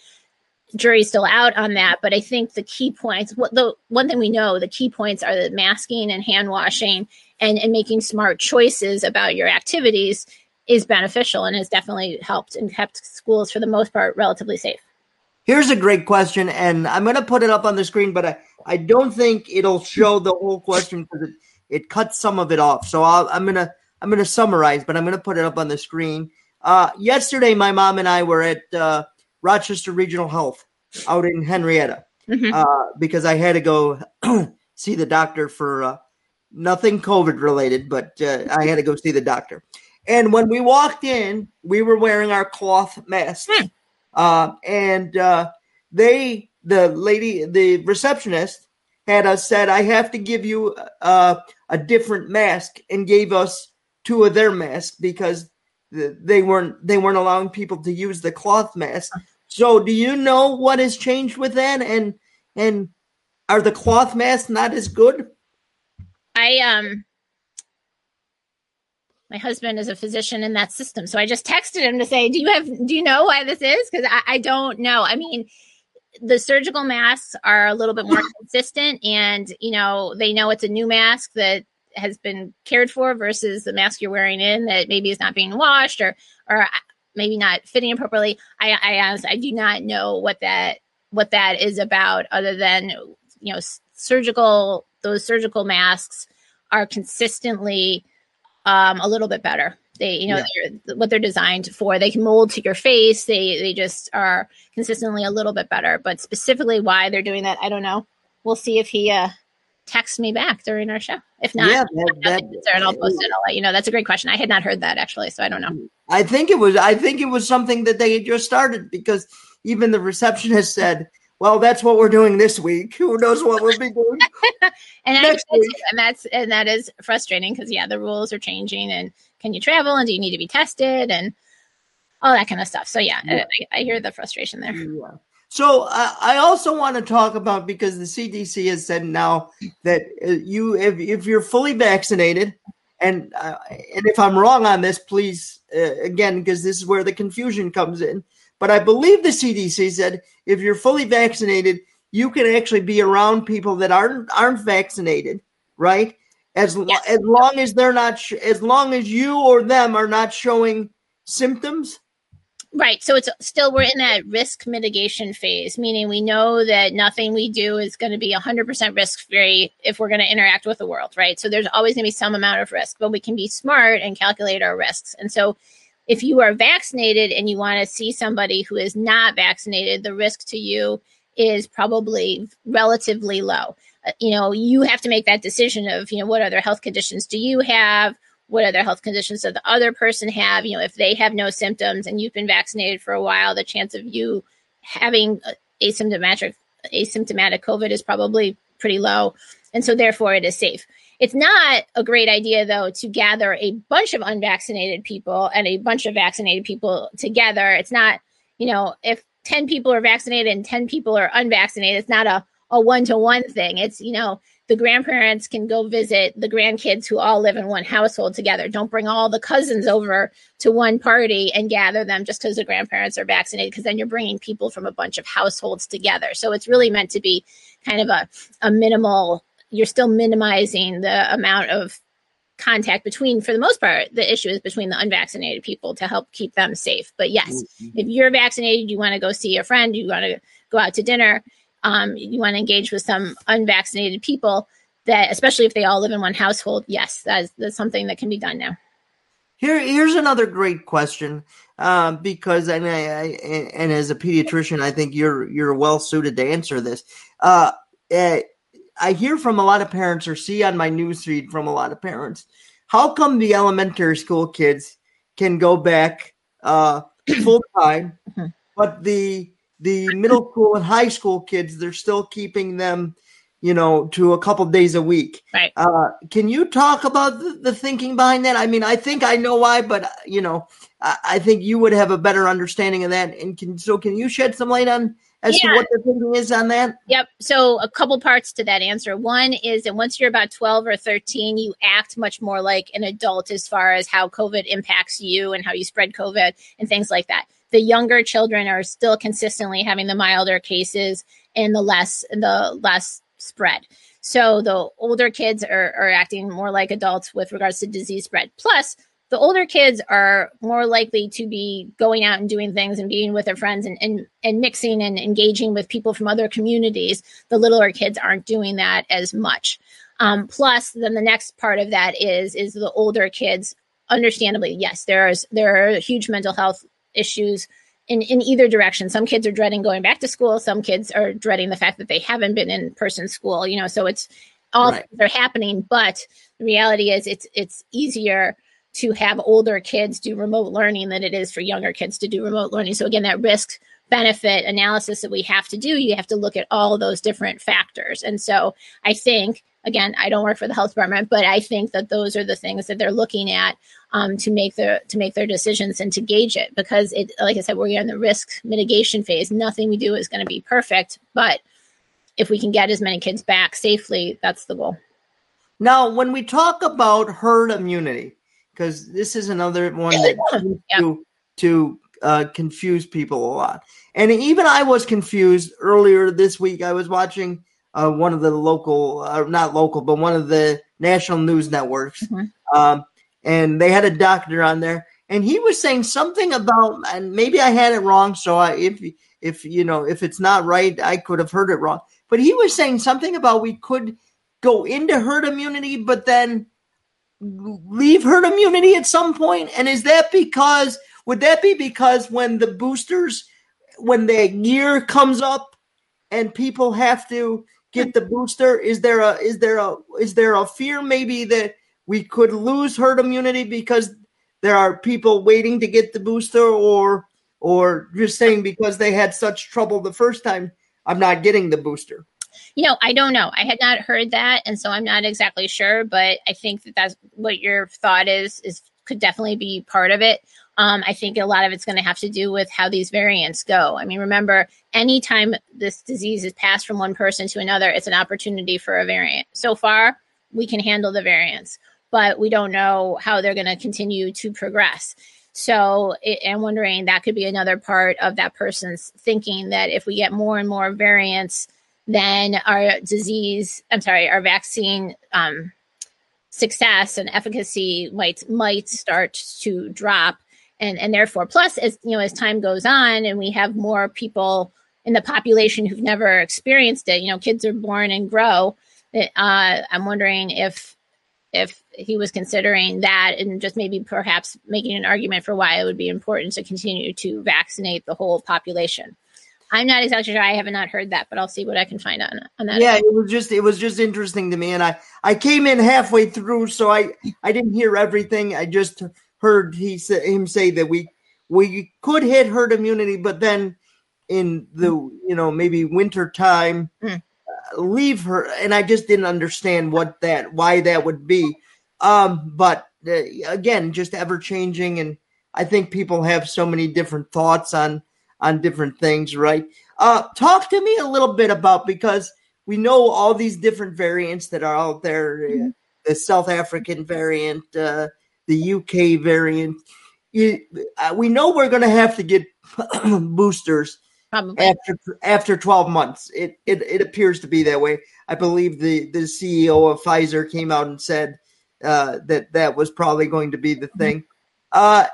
Jury's still out on that, but I think the key points. What the one thing we know, the key points are the masking and hand washing, and and making smart choices about your activities is beneficial and has definitely helped and kept schools for the most part relatively safe. Here's a great question, and I'm going to put it up on the screen, but I, I don't think it'll show the whole question because it, it cuts some of it off. So I'll, I'm going to I'm going to summarize, but I'm going to put it up on the screen. Uh, yesterday, my mom and I were at uh, Rochester Regional Health out in Henrietta mm-hmm. uh, because I had to go [CLEARS THROAT] see the doctor for uh, nothing COVID related, but uh, I had to go see the doctor. And when we walked in, we were wearing our cloth masks. Hmm. Uh, and uh, they, the lady, the receptionist, had us said, "I have to give you uh, a different mask," and gave us two of their masks because they weren't they weren't allowing people to use the cloth mask. So, do you know what has changed with that? And and are the cloth masks not as good? I um my husband is a physician in that system. So I just texted him to say, do you have, do you know why this is? Cause I, I don't know. I mean, the surgical masks are a little bit more [LAUGHS] consistent and, you know, they know it's a new mask that has been cared for versus the mask you're wearing in that maybe is not being washed or, or uh, maybe not fitting appropriately. I, I honestly, I do not know what that, what that is about other than, you know, surgical, those surgical masks are consistently um, a little bit better. They, you know, yeah. they're, what they're designed for. They can mold to your face. They, they just are consistently a little bit better. But specifically, why they're doing that, I don't know. We'll see if he uh, texts me back during our show. If not, yeah, that, that, and I'll post it. I'll let you know. That's a great question. I had not heard that actually, so I don't know. I think it was. I think it was something that they had just started because even the receptionist said well, that's what we're doing this week. Who knows what we'll be doing [LAUGHS] and next week? And that's and that is frustrating because yeah, the rules are changing. And can you travel? And do you need to be tested? And all that kind of stuff. So yeah, yeah. I, I, hear the frustration there. Yeah. So uh, I also want to talk about because the CDC has said now that uh, you if if you're fully vaccinated. And uh, and if I'm wrong on this, please uh, again because this is where the confusion comes in but I believe the CDC said if you're fully vaccinated, you can actually be around people that aren't aren't vaccinated, right? As yes. as long as they're not sh- as long as you or them are not showing symptoms. Right. So it's still we're in that risk mitigation phase, meaning we know that nothing we do is going to be 100% risk free if we're going to interact with the world, right? So there's always going to be some amount of risk, but we can be smart and calculate our risks. And so if you are vaccinated and you want to see somebody who is not vaccinated, the risk to you is probably relatively low. Uh, you know, you have to make that decision of, you know, what other health conditions do you have? What other health conditions does the other person have? You know, if they have no symptoms and you've been vaccinated for a while, the chance of you having asymptomatic asymptomatic COVID is probably pretty low. And so therefore it is safe. It's not a great idea, though, to gather a bunch of unvaccinated people and a bunch of vaccinated people together. It's not, you know, if 10 people are vaccinated and 10 people are unvaccinated, it's not a, a one to one thing. It's, you know, the grandparents can go visit the grandkids who all live in one household together. Don't bring all the cousins over to one party and gather them just because the grandparents are vaccinated, because then you're bringing people from a bunch of households together. So it's really meant to be kind of a, a minimal, you're still minimizing the amount of contact between, for the most part, the issue is between the unvaccinated people to help keep them safe. But yes, mm-hmm. if you're vaccinated, you want to go see a friend, you want to go out to dinner, um, you want to engage with some unvaccinated people that especially if they all live in one household yes that's, that's something that can be done now here here's another great question um, because and I, I, and as a pediatrician i think you're you're well suited to answer this uh, uh, i hear from a lot of parents or see on my newsfeed from a lot of parents how come the elementary school kids can go back uh, [CLEARS THROAT] full time mm-hmm. but the the middle school and high school kids, they're still keeping them, you know, to a couple days a week. Right. Uh, can you talk about the, the, thinking behind that? I mean, I think I know why, but you know, I, I, think you would have a better understanding of that. And can so can you shed some light on as yeah. to what the thinking is on that? Yep. So a couple parts to that answer. One is that once you're about 12 or 13, you act much more like an adult as far as how COVID impacts you and how you spread COVID and things like that the younger children are still consistently having the milder cases and the less the less spread. So the older kids are, are acting more like adults with regards to disease spread. Plus, the older kids are more likely to be going out and doing things and being with their friends and, and, and mixing and engaging with people from other communities. The littler kids aren't doing that as much. Um, plus, then the next part of that is is the older kids. Understandably, yes, there's there are huge mental health issues in, in either direction. Some kids are dreading going back to school. Some kids are dreading the fact that they haven't been in person school, you know, so it's all right. they're happening. But the reality is it's, it's easier to have older kids do remote learning than it is for younger kids to do remote learning. So again, that risk benefit analysis that we have to do, you have to look at all those different factors. And so I think again, I don't work for the health department, but I think that those are the things that they're looking at um, to make their to make their decisions and to gauge it because it, like I said, we're in the risk mitigation phase. Nothing we do is going to be perfect, but if we can get as many kids back safely, that's the goal. Now, when we talk about herd immunity, because this is another one that yeah. to to uh, confuse people a lot, and even I was confused earlier this week. I was watching uh, one of the local, uh, not local, but one of the national news networks. Mm-hmm. Um, and they had a doctor on there, and he was saying something about, and maybe I had it wrong. So I, if if you know, if it's not right, I could have heard it wrong. But he was saying something about we could go into herd immunity, but then leave herd immunity at some point. And is that because would that be because when the boosters, when the year comes up, and people have to get the booster? Is there a is there a is there a fear maybe that we could lose herd immunity because there are people waiting to get the booster or or just saying because they had such trouble the first time I'm not getting the booster? You know, I don't know. I had not heard that, and so I'm not exactly sure. But I think that that's what your thought is. Is could definitely be part of it. Um, I think a lot of it's going to have to do with how these variants go. I mean, remember, anytime this disease is passed from one person to another, it's an opportunity for a variant. So far, we can handle the variants, but we don't know how they're going to continue to progress. So it, I'm wondering that could be another part of that person's thinking that if we get more and more variants, then our disease, I'm sorry, our vaccine um, success and efficacy might might start to drop. And and therefore plus as you know as time goes on and we have more people in the population who've never experienced it you know kids are born and grow uh, i'm wondering if if he was considering that and just maybe perhaps making an argument for why it would be important to continue to vaccinate the whole population I'm not exactly sure. I have not heard that, but I'll see what I can find on on that. Yeah, it was just it was just interesting to me, and I I came in halfway through, so I I didn't hear everything. I just heard he say, him say that we we could hit herd immunity, but then in the you know maybe winter time mm. uh, leave her, and I just didn't understand what that why that would be. Um, but uh, again, just ever changing, and I think people have so many different thoughts on on different things, right? Uh, talk to me a little bit about because we know all these different variants that are out there. Mm-hmm. The South African variant, uh, the UK variant. You, uh, we know we're going to have to get [CLEARS THROAT] boosters Probably. after after 12 months. It, it it appears to be that way. I believe the the CEO of Pfizer came out and said uh, that that was probably going to be the thing. Uh,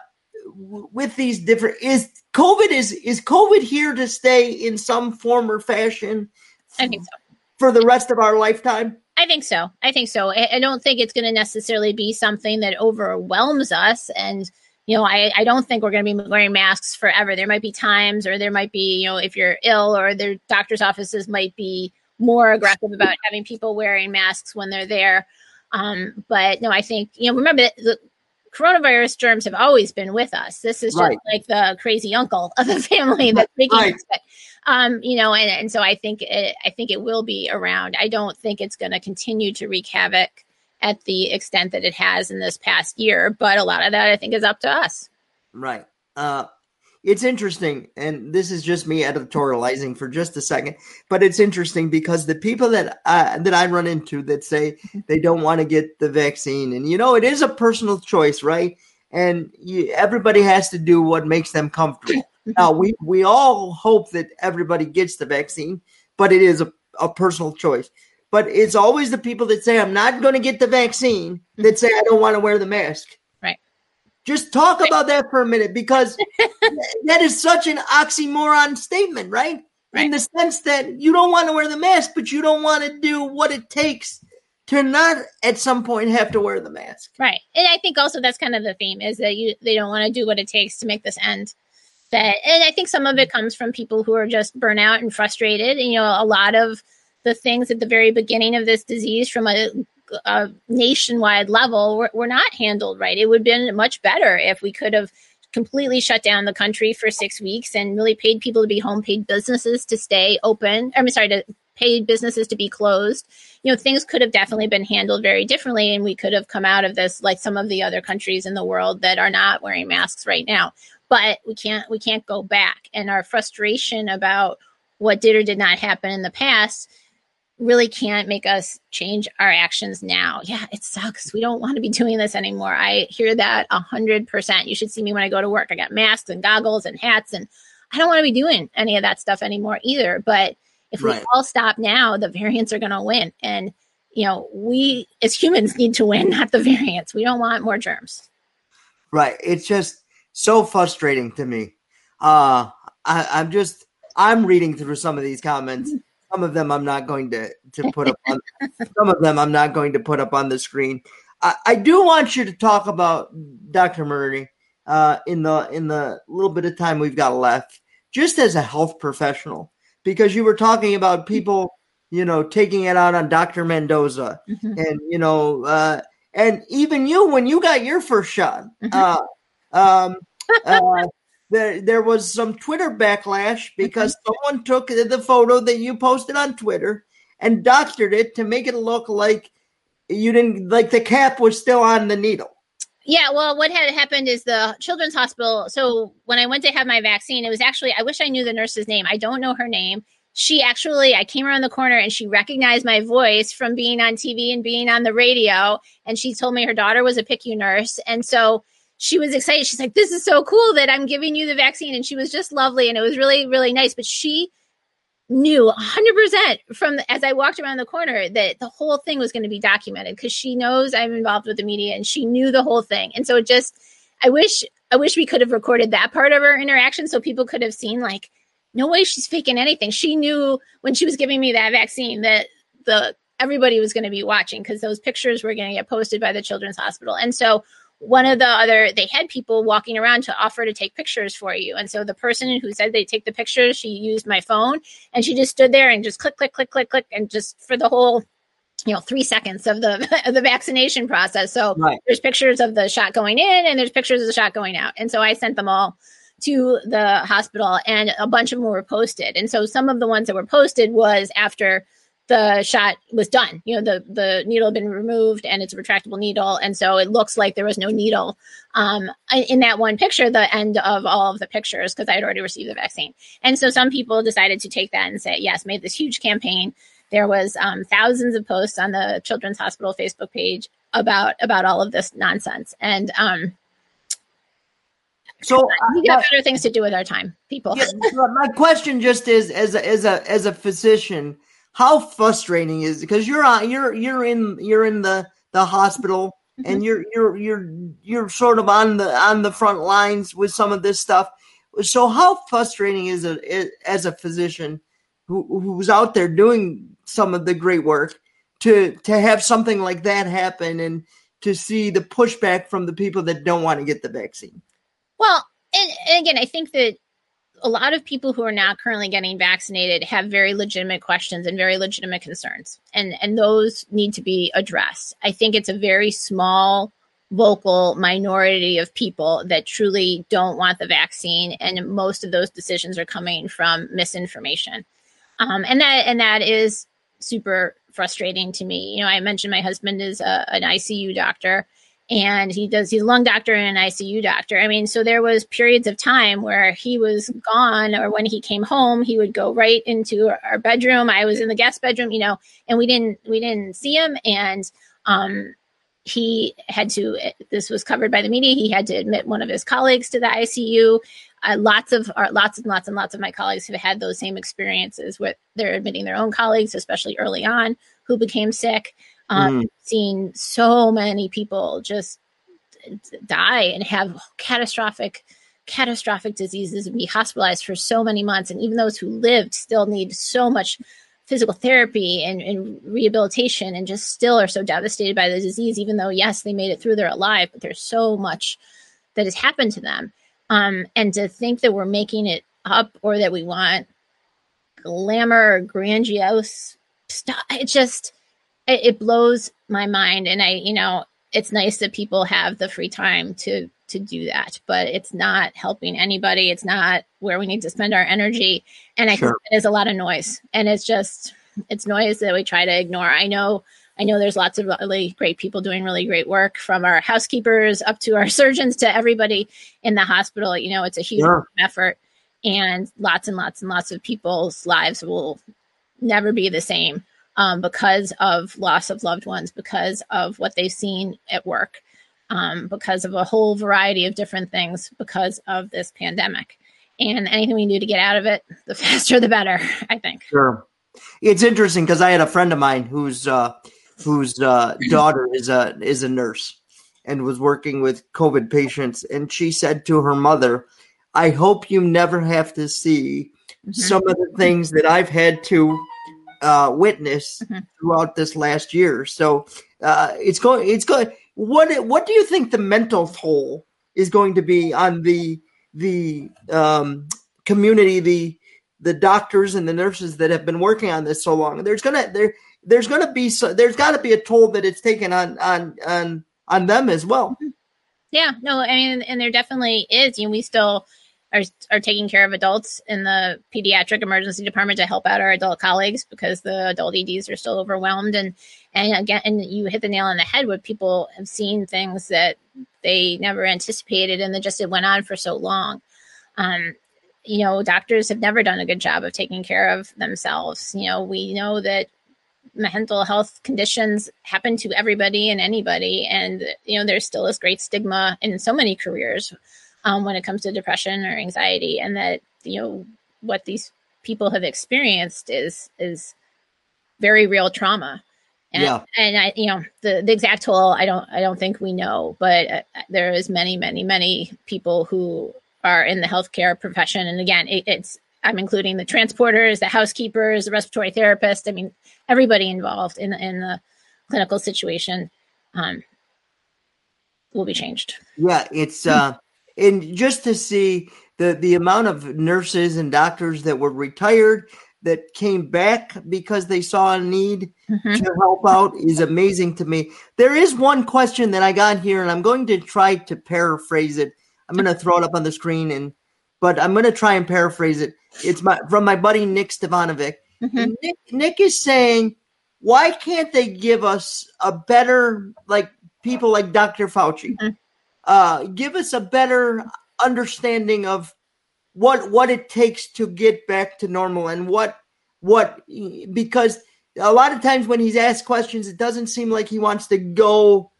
with these different is COVID is is COVID here to stay in some form or fashion? I think so. For the rest of our lifetime? I think so. I think so. I, I don't think it's going to necessarily be something that overwhelms us. And, you know, I, I don't think we're going to be wearing masks forever. There might be times, or there might be, you know, if you're ill, or their doctor's offices might be more aggressive about having people wearing masks when they're there. Um, but no, I think, you know, remember the coronavirus germs have always been with us. This is just right. like the crazy uncle of the [LAUGHS] family that's making right. it. Um, you know, and, and so I think it, I think it will be around. I don't think it's going to continue to wreak havoc at the extent that it has in this past year, but a lot of that I think is up to us. Right. Uh, it's interesting, and this is just me editorializing for just a second, but it's interesting because the people that uh, that I run into that say they don't want to get the vaccine, and you know, it is a personal choice, right? And you, everybody has to do what makes them comfortable. [LAUGHS] Now, we we all hope that everybody gets the vaccine, but it is a, a personal choice. But it's always the people that say I'm not going to get the vaccine that say I don't want to wear the mask. Just talk about that for a minute because [LAUGHS] that is such an oxymoron statement, right? right? In the sense that you don't want to wear the mask, but you don't want to do what it takes to not at some point have to wear the mask. Right. And I think also that's kind of the theme is that you they don't want to do what it takes to make this end. That and I think some of it comes from people who are just burnout and frustrated. And, you know, a lot of the things at the very beginning of this disease from a a nationwide level were, were not handled right. It would have been much better if we could have completely shut down the country for six weeks and really paid people to be home, paid businesses to stay open. I'm sorry, to paid businesses to be closed. You know, things could have definitely been handled very differently, and we could have come out of this like some of the other countries in the world that are not wearing masks right now. But we can't we can't go back, and our frustration about what did or did not happen in the past really can't make us change our actions now. Yeah, it sucks. We don't want to be doing this anymore. I hear that a hundred percent. You should see me when I go to work. I got masks and goggles and hats, and I don't want to be doing any of that stuff anymore either. But if right. we all stop now, the variants are going to win. And, you know, we as humans need to win, not the variants. We don't want more germs. Right. It's just so frustrating to me. Uh, I, I'm just, I'm reading through some of these comments some of them I'm not going to to [LAUGHS] put up on. some of them I'm not going to put up on the screen. I, I do want you to talk about Dr. Murray uh, in the in the little bit of time we've got left, just as a health professional, because you were talking about people, you know, taking it out on Dr. Mendoza, mm-hmm. and you know, uh, and even you when you got your first shot. Mm-hmm. Uh, um, [LAUGHS] uh, there there was some Twitter backlash because mm-hmm. someone took the photo that you posted on Twitter and doctored it to make it look like you didn't like the cap was still on the needle. Yeah, well, what had happened is the children's hospital. So when I went to have my vaccine, it was actually I wish I knew the nurse's name. I don't know her name. She actually, I came around the corner and she recognized my voice from being on TV and being on the radio. And she told me her daughter was a PICU nurse. And so she was excited. She's like, this is so cool that I'm giving you the vaccine. And she was just lovely. And it was really, really nice. But she knew 100% from the, as I walked around the corner that the whole thing was going to be documented because she knows I'm involved with the media and she knew the whole thing. And so it just, I wish, I wish we could have recorded that part of our interaction so people could have seen like, no way she's faking anything. She knew when she was giving me that vaccine that the everybody was going to be watching because those pictures were going to get posted by the children's hospital. And so one of the other they had people walking around to offer to take pictures for you. And so the person who said they take the pictures she used my phone and she just stood there and just click click click click click and just for the whole you know three seconds of the [LAUGHS] of the vaccination process. So right. there's pictures of the shot going in and there's pictures of the shot going out. And so i sent them all to the hospital and a bunch of them were posted. And so some of the ones that were posted was after the shot was done. You know, the the needle had been removed and it's a retractable needle, and so it looks like there was no needle um, in that one picture. The end of all of the pictures because I had already received the vaccine, and so some people decided to take that and say, yes, made this huge campaign there was um, thousands of posts on the Children's Hospital Facebook page about about all of this nonsense. And um, so we got uh, better things to do with our time, people. Yeah, my question just is, as a, as a as a physician, how frustrating is because you're on you're you're in you're in the the hospital mm-hmm. and you're you're you're you're sort of on the on the front lines with some of this stuff. So how frustrating is it as a physician who, who's out there doing some of the great work to to have something like that happen and to see the pushback from the people that don't want to get the vaccine? Well, and, and again, I think that a lot of people who are now currently getting vaccinated have very legitimate questions and very legitimate concerns and and those need to be addressed. I think it's a very small vocal minority of people that truly don't want the vaccine and most of those decisions are coming from misinformation. Um, and that and that is super frustrating to me. You know i mentioned my husband is a, an icu doctor and he does he's a lung doctor and an ICU doctor. I mean, so there was periods of time where he was gone or when he came home, he would go right into our bedroom. I was in the guest bedroom, you know, and we didn't we didn't see him and um he had to this was covered by the media he had to admit one of his colleagues to the icu uh, lots of lots and lots and lots of my colleagues have had those same experiences with they're admitting their own colleagues especially early on who became sick um, mm. Seen so many people just die and have catastrophic catastrophic diseases and be hospitalized for so many months and even those who lived still need so much physical therapy and, and, rehabilitation and just still are so devastated by the disease even though yes they made it through they're alive but there's so much that has happened to them um, and to think that we're making it up or that we want glamour or grandiose stuff it just it, it blows my mind. And I, you know, it's nice that people have the free time to to do that, but it's not helping anybody. It's not where we need to spend our energy. And I sure. think there's a lot of noise. And it's just it's noise that we try to ignore. I know I know there's lots of really great people doing really great work from our housekeepers up to our [LAUGHS] surgeons to everybody in the hospital. You know, it's a huge effort and lots and lots and lots of people's lives will never be the same um, because of loss of loved ones, because of what they've seen at work, um, because of a whole variety of different things, because of this pandemic. And anything we can do to get out of it, the [LAUGHS] faster the better, I think. Sure. It's interesting because I had a friend of mine whose uh, whose uh, daughter is a is a nurse and was working with COVID patients, and she said to her mother, "I hope you never have to see mm-hmm. some of the things that I've had to uh, witness mm-hmm. throughout this last year. So uh, it's going. It's going. What What do you think the mental toll is going to be on the the um, community, the the doctors and the nurses that have been working on this so long? There's gonna there there's gonna be so, there's got to be a toll that it's taken on on on on them as well. Mm-hmm. Yeah, no, I mean, and there definitely is. You know, we still are, are taking care of adults in the pediatric emergency department to help out our adult colleagues because the adult EDs are still overwhelmed. And, and again, and you hit the nail on the head with people have seen things that they never anticipated and that just it went on for so long. Um, you know, doctors have never done a good job of taking care of themselves. You know, we know that mental health conditions happen to everybody and anybody. And, you know, there's still this great stigma in so many careers um, when it comes to depression or anxiety, and that you know what these people have experienced is is very real trauma. And, yeah. and I, you know, the, the exact toll, I don't, I don't think we know, but uh, there is many, many, many people who are in the healthcare profession. And again, it, it's, I'm including the transporters, the housekeepers, the respiratory therapist. I mean, everybody involved in, in the clinical situation, um, will be changed. Yeah. It's, uh, and just to see the the amount of nurses and doctors that were retired that came back because they saw a need mm-hmm. to help out is amazing to me. There is one question that I got here, and I'm going to try to paraphrase it. I'm going to throw it up on the screen, and but I'm going to try and paraphrase it. It's my from my buddy Nick Stevanovic. Mm-hmm. Nick, Nick is saying, why can't they give us a better like people like Dr. Fauci? Mm-hmm uh, give us a better understanding of what what it takes to get back to normal and what what because a lot of times when he's asked questions, it doesn't seem like he wants to go.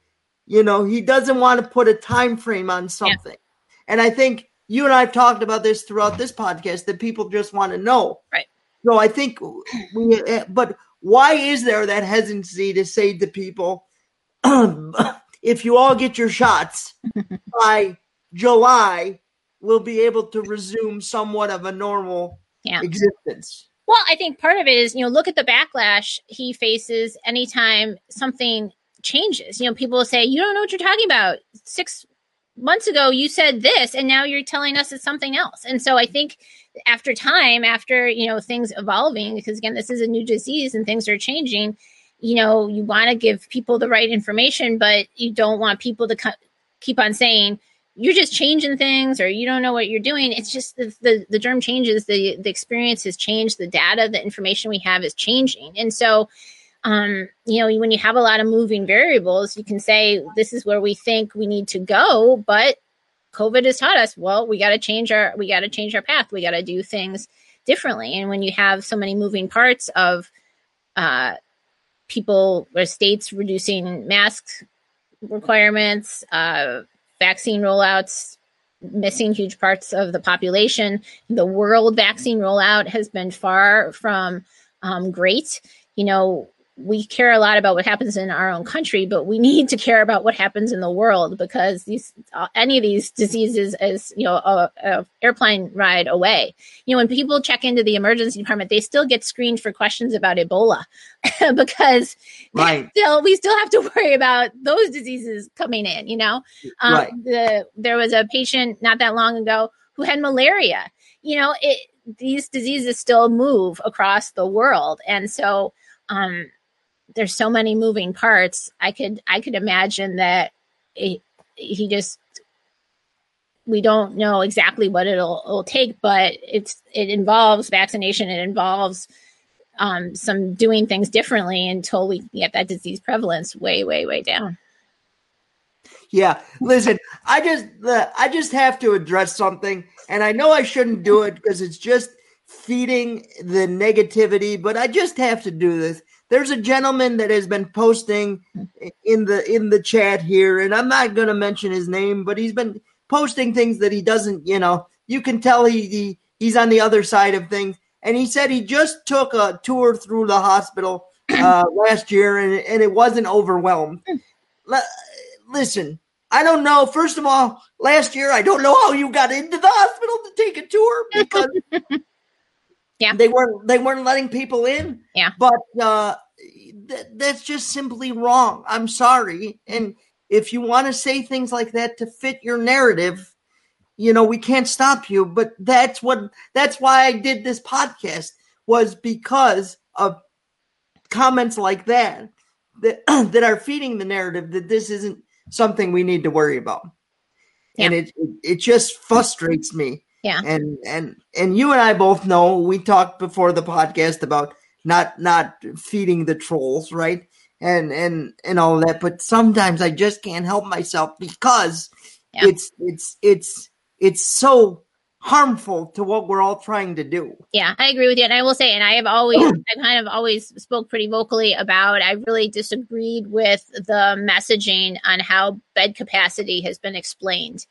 You know, he doesn't want to put a time frame on something. Yeah. And I think you and I have talked about this throughout this podcast that people just want to know. Right. So I think we, but why is there that hesitancy to say to people, [CLEARS THROAT] if you all get your shots [LAUGHS] by July, we'll be able to resume somewhat of a normal yeah. existence? Well, I think part of it is, you know, look at the backlash he faces anytime something changes. You know, people will say, you don't know what you're talking about. Six months ago, you said this, and now you're telling us it's something else. And so I think after time, after, you know, things evolving, because again, this is a new disease and things are changing, you know, you want to give people the right information, but you don't want people to co- keep on saying, you're just changing things or you don't know what you're doing. It's just the, the, the germ changes, the, the experience has changed, the data, the information we have is changing. And so, um, you know, when you have a lot of moving variables, you can say, this is where we think we need to go, but COVID has taught us, well, we got to change our, we got to change our path. We got to do things differently. And when you have so many moving parts of, uh, people or states reducing mask requirements, uh, vaccine rollouts missing huge parts of the population. The world vaccine rollout has been far from um, great. You know, we care a lot about what happens in our own country, but we need to care about what happens in the world because these uh, any of these diseases is you know a, a, airplane ride away. You know, when people check into the emergency department, they still get screened for questions about Ebola [LAUGHS] because right. [LAUGHS] still we still have to worry about those diseases coming in. You know, um, right. the there was a patient not that long ago who had malaria. You know, it these diseases still move across the world, and so um, there's so many moving parts. I could I could imagine that he just we don't know exactly what it'll, it'll take, but it's it involves vaccination. It involves um, some doing things differently until we get that disease prevalence way, way, way down. Yeah, listen, I just uh, I just have to address something, and I know I shouldn't do it because it's just feeding the negativity, but I just have to do this there's a gentleman that has been posting in the in the chat here and i'm not going to mention his name but he's been posting things that he doesn't you know. You can tell he, he he's on the other side of things. And he said he just took a tour through the hospital uh, [CLEARS THROAT] last year and, and it wasn't overwhelmed. Listen i don't know. First of all last year i don't know how you got into the hospital to take a tour because [LAUGHS] yeah. They weren't they weren't letting people in. Yeah. But uh th- that's just simply wrong. I'm sorry. And if you want to say things like that to fit your narrative, you know, we can't stop you, but that's what that's why I did this podcast was because of comments like that that [CLEARS THROAT] that are feeding the narrative that this isn't something we need to worry about. Yeah. And it, it it just frustrates me yeah. And and and you and I both know we talked before the podcast about not not feeding the trolls, right? And and and all that, but sometimes I just can't help myself because yeah. it's it's it's it's so harmful to what we're all trying to do. Yeah, I agree with you. And I will say, and I have always, [CLEARS THROAT] I kind of always spoke pretty vocally about, I really disagreed with the messaging on how bed capacity has been explained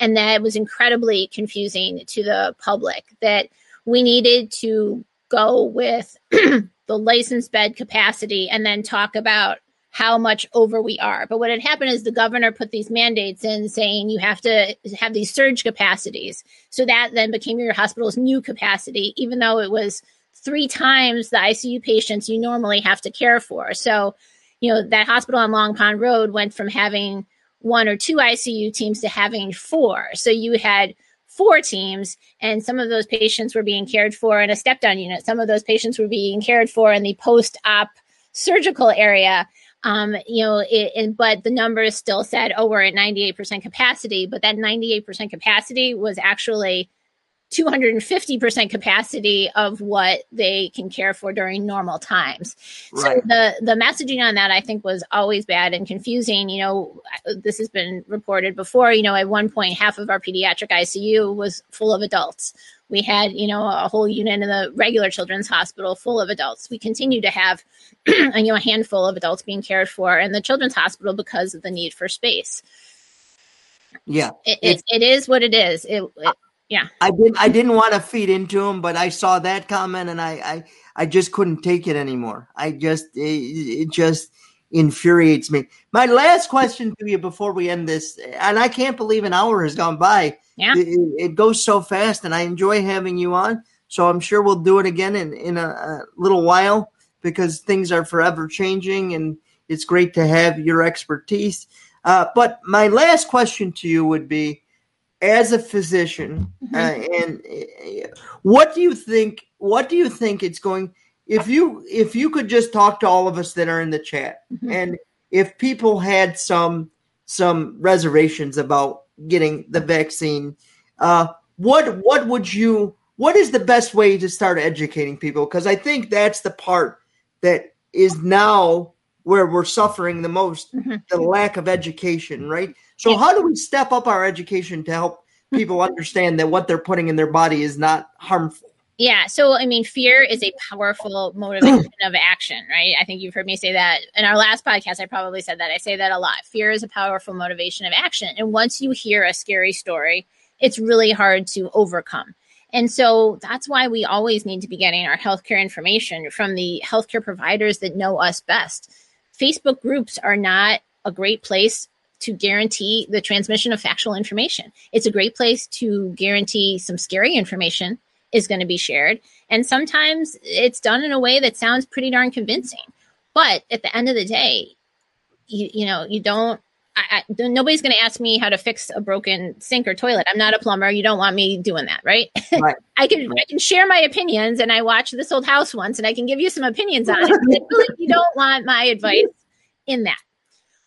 and that was incredibly confusing to the public that we needed to go with [CLEARS THROAT] the licensed bed capacity and then talk about how much over we are. But what had happened is the governor put these mandates in saying you have to have these surge capacities. So that then became your hospital's new capacity, even though it was three times the ICU patients you normally have to care for. So, you know, that hospital on Long Pond Road went from having one or two ICU teams to having four. So you had four teams, and some of those patients were being cared for in a step down unit. Some of those patients were being cared for in the post op surgical area. Um, you know, it, it, but the numbers still said, oh, we're at 98% capacity, but that 98% capacity was actually 250% capacity of what they can care for during normal times. Right. So the the messaging on that I think was always bad and confusing. You know, this has been reported before, you know, at one point half of our pediatric ICU was full of adults. We had, you know, a whole unit in the regular children's hospital full of adults. We continue to have, [CLEARS THROAT] you know, a handful of adults being cared for in the children's hospital because of the need for space. Yeah, it, it, it is what it is. It, it, yeah. I didn't. I didn't want to feed into him, but I saw that comment and I, I, I just couldn't take it anymore. I just, it, it just infuriates me. My last question to you before we end this, and I can't believe an hour has gone by. Yeah. It, it goes so fast, and I enjoy having you on. So I'm sure we'll do it again in in a, a little while because things are forever changing, and it's great to have your expertise. Uh, but my last question to you would be as a physician mm-hmm. uh, and uh, what do you think what do you think it's going if you if you could just talk to all of us that are in the chat mm-hmm. and if people had some some reservations about getting the vaccine uh, what what would you what is the best way to start educating people because i think that's the part that is now where we're suffering the most mm-hmm. the lack of education right so how do we step up our education to help people [LAUGHS] understand that what they're putting in their body is not harmful? Yeah so i mean fear is a powerful motivation of action right? I think you've heard me say that in our last podcast i probably said that. I say that a lot. Fear is a powerful motivation of action and once you hear a scary story it's really hard to overcome. And so that's why we always need to be getting our healthcare information from the healthcare providers that know us best. Facebook groups are not a great place to guarantee the transmission of factual information. It's a great place to guarantee some scary information is going to be shared. And sometimes it's done in a way that sounds pretty darn convincing. But at the end of the day, you, you know, you don't, I, I, nobody's going to ask me how to fix a broken sink or toilet. I'm not a plumber. You don't want me doing that, right? right. [LAUGHS] I can right. I can share my opinions, and I watched this old house once, and I can give you some opinions on it. you don't want my advice in that.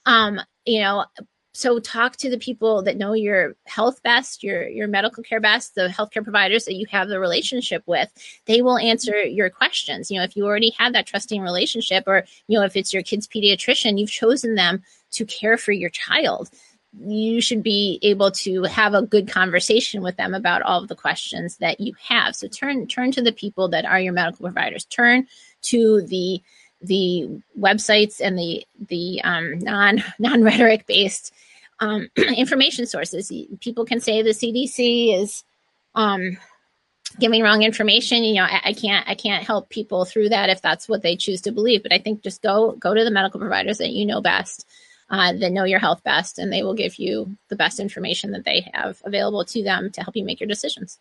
Um, you know, so talk to the people that know your health best, your your medical care best, the healthcare providers that you have the relationship with. They will answer your questions. You know, if you already have that trusting relationship, or you know, if it's your kid's pediatrician, you've chosen them to care for your child you should be able to have a good conversation with them about all of the questions that you have so turn turn to the people that are your medical providers turn to the the websites and the the um, non [LAUGHS] non rhetoric based um, [CLEARS THROAT] information sources. People can say the cdc is um, giving wrong information. You know I, I, can't i can't help people through that if that's what they choose to believe. But i think just go go to the medical providers that you know best uh, that know your health best, and they will give you the best information that they have available to them to help you make your decisions.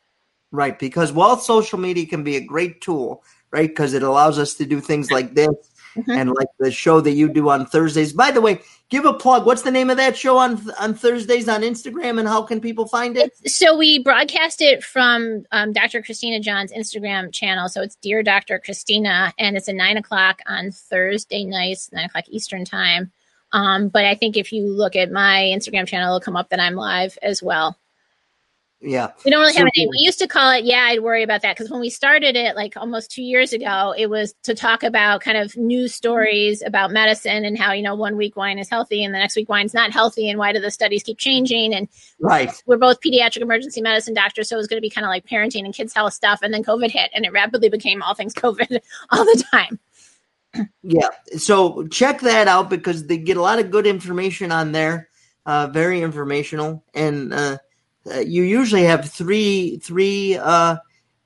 Right, because while social media can be a great tool, right, because it allows us to do things like this mm-hmm. and like the show that you do on Thursdays. By the way, give a plug. What's the name of that show on on Thursdays on Instagram, and how can people find it? So we broadcast it from um, Dr. Christina Johns' Instagram channel. So it's Dear Dr. Christina, and it's at nine o'clock on Thursday nights, nine o'clock Eastern time. Um, but I think if you look at my Instagram channel, it'll come up that I'm live as well. Yeah. We don't really so, have a name. We used to call it, yeah, I'd worry about that because when we started it like almost two years ago, it was to talk about kind of news stories about medicine and how, you know, one week wine is healthy and the next week wine's not healthy and why do the studies keep changing? And right. We're both pediatric emergency medicine doctors, so it was going to be kind of like parenting and kids' health stuff. And then COVID hit and it rapidly became all things [LAUGHS] COVID all the time yeah. So check that out because they get a lot of good information on there. Uh, very informational, and uh, uh you usually have three three uh,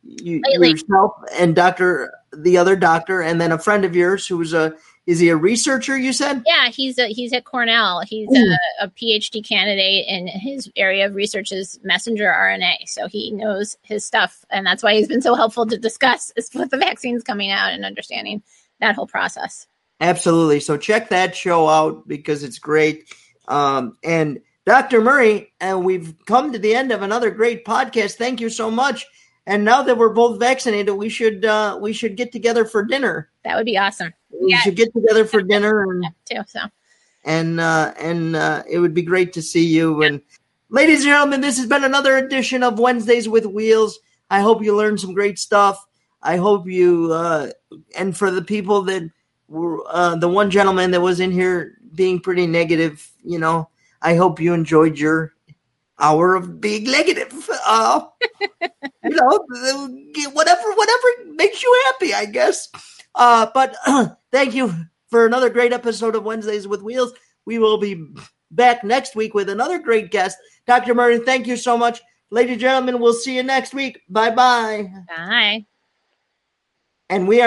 you, yourself and Doctor the other doctor, and then a friend of yours who's a is he a researcher? You said? Yeah, he's a, he's at Cornell. He's a, a, PhD candidate, and his area of research is messenger RNA. So he knows his stuff, and that's why he's been so helpful to discuss [LAUGHS] with the vaccines coming out and understanding that whole process. Absolutely. So check that show out because it's great. Um, and Dr. Murray, and we've come to the end of another great podcast. Thank you so much. And now that we're both vaccinated, we should uh, we should get together for dinner. That would be awesome. We yeah. should get together for dinner and too. So and uh, and uh, it would be great to see you. And ladies and gentlemen, this has been another edition of Wednesdays with Wheels. I hope you learned some great stuff. I hope you, uh, and for the people that were, uh, the one gentleman that was in here being pretty negative, you know, I hope you enjoyed your hour of being negative. Uh, [LAUGHS] you know, whatever, whatever makes you happy, I guess. Uh, but [CLEARS THROAT] thank you for another great episode of Wednesdays with Wheels. We will be back next week with another great guest. Dr. Murray, thank you so much. Ladies and gentlemen, we'll see you next week. Bye-bye. Bye. And we are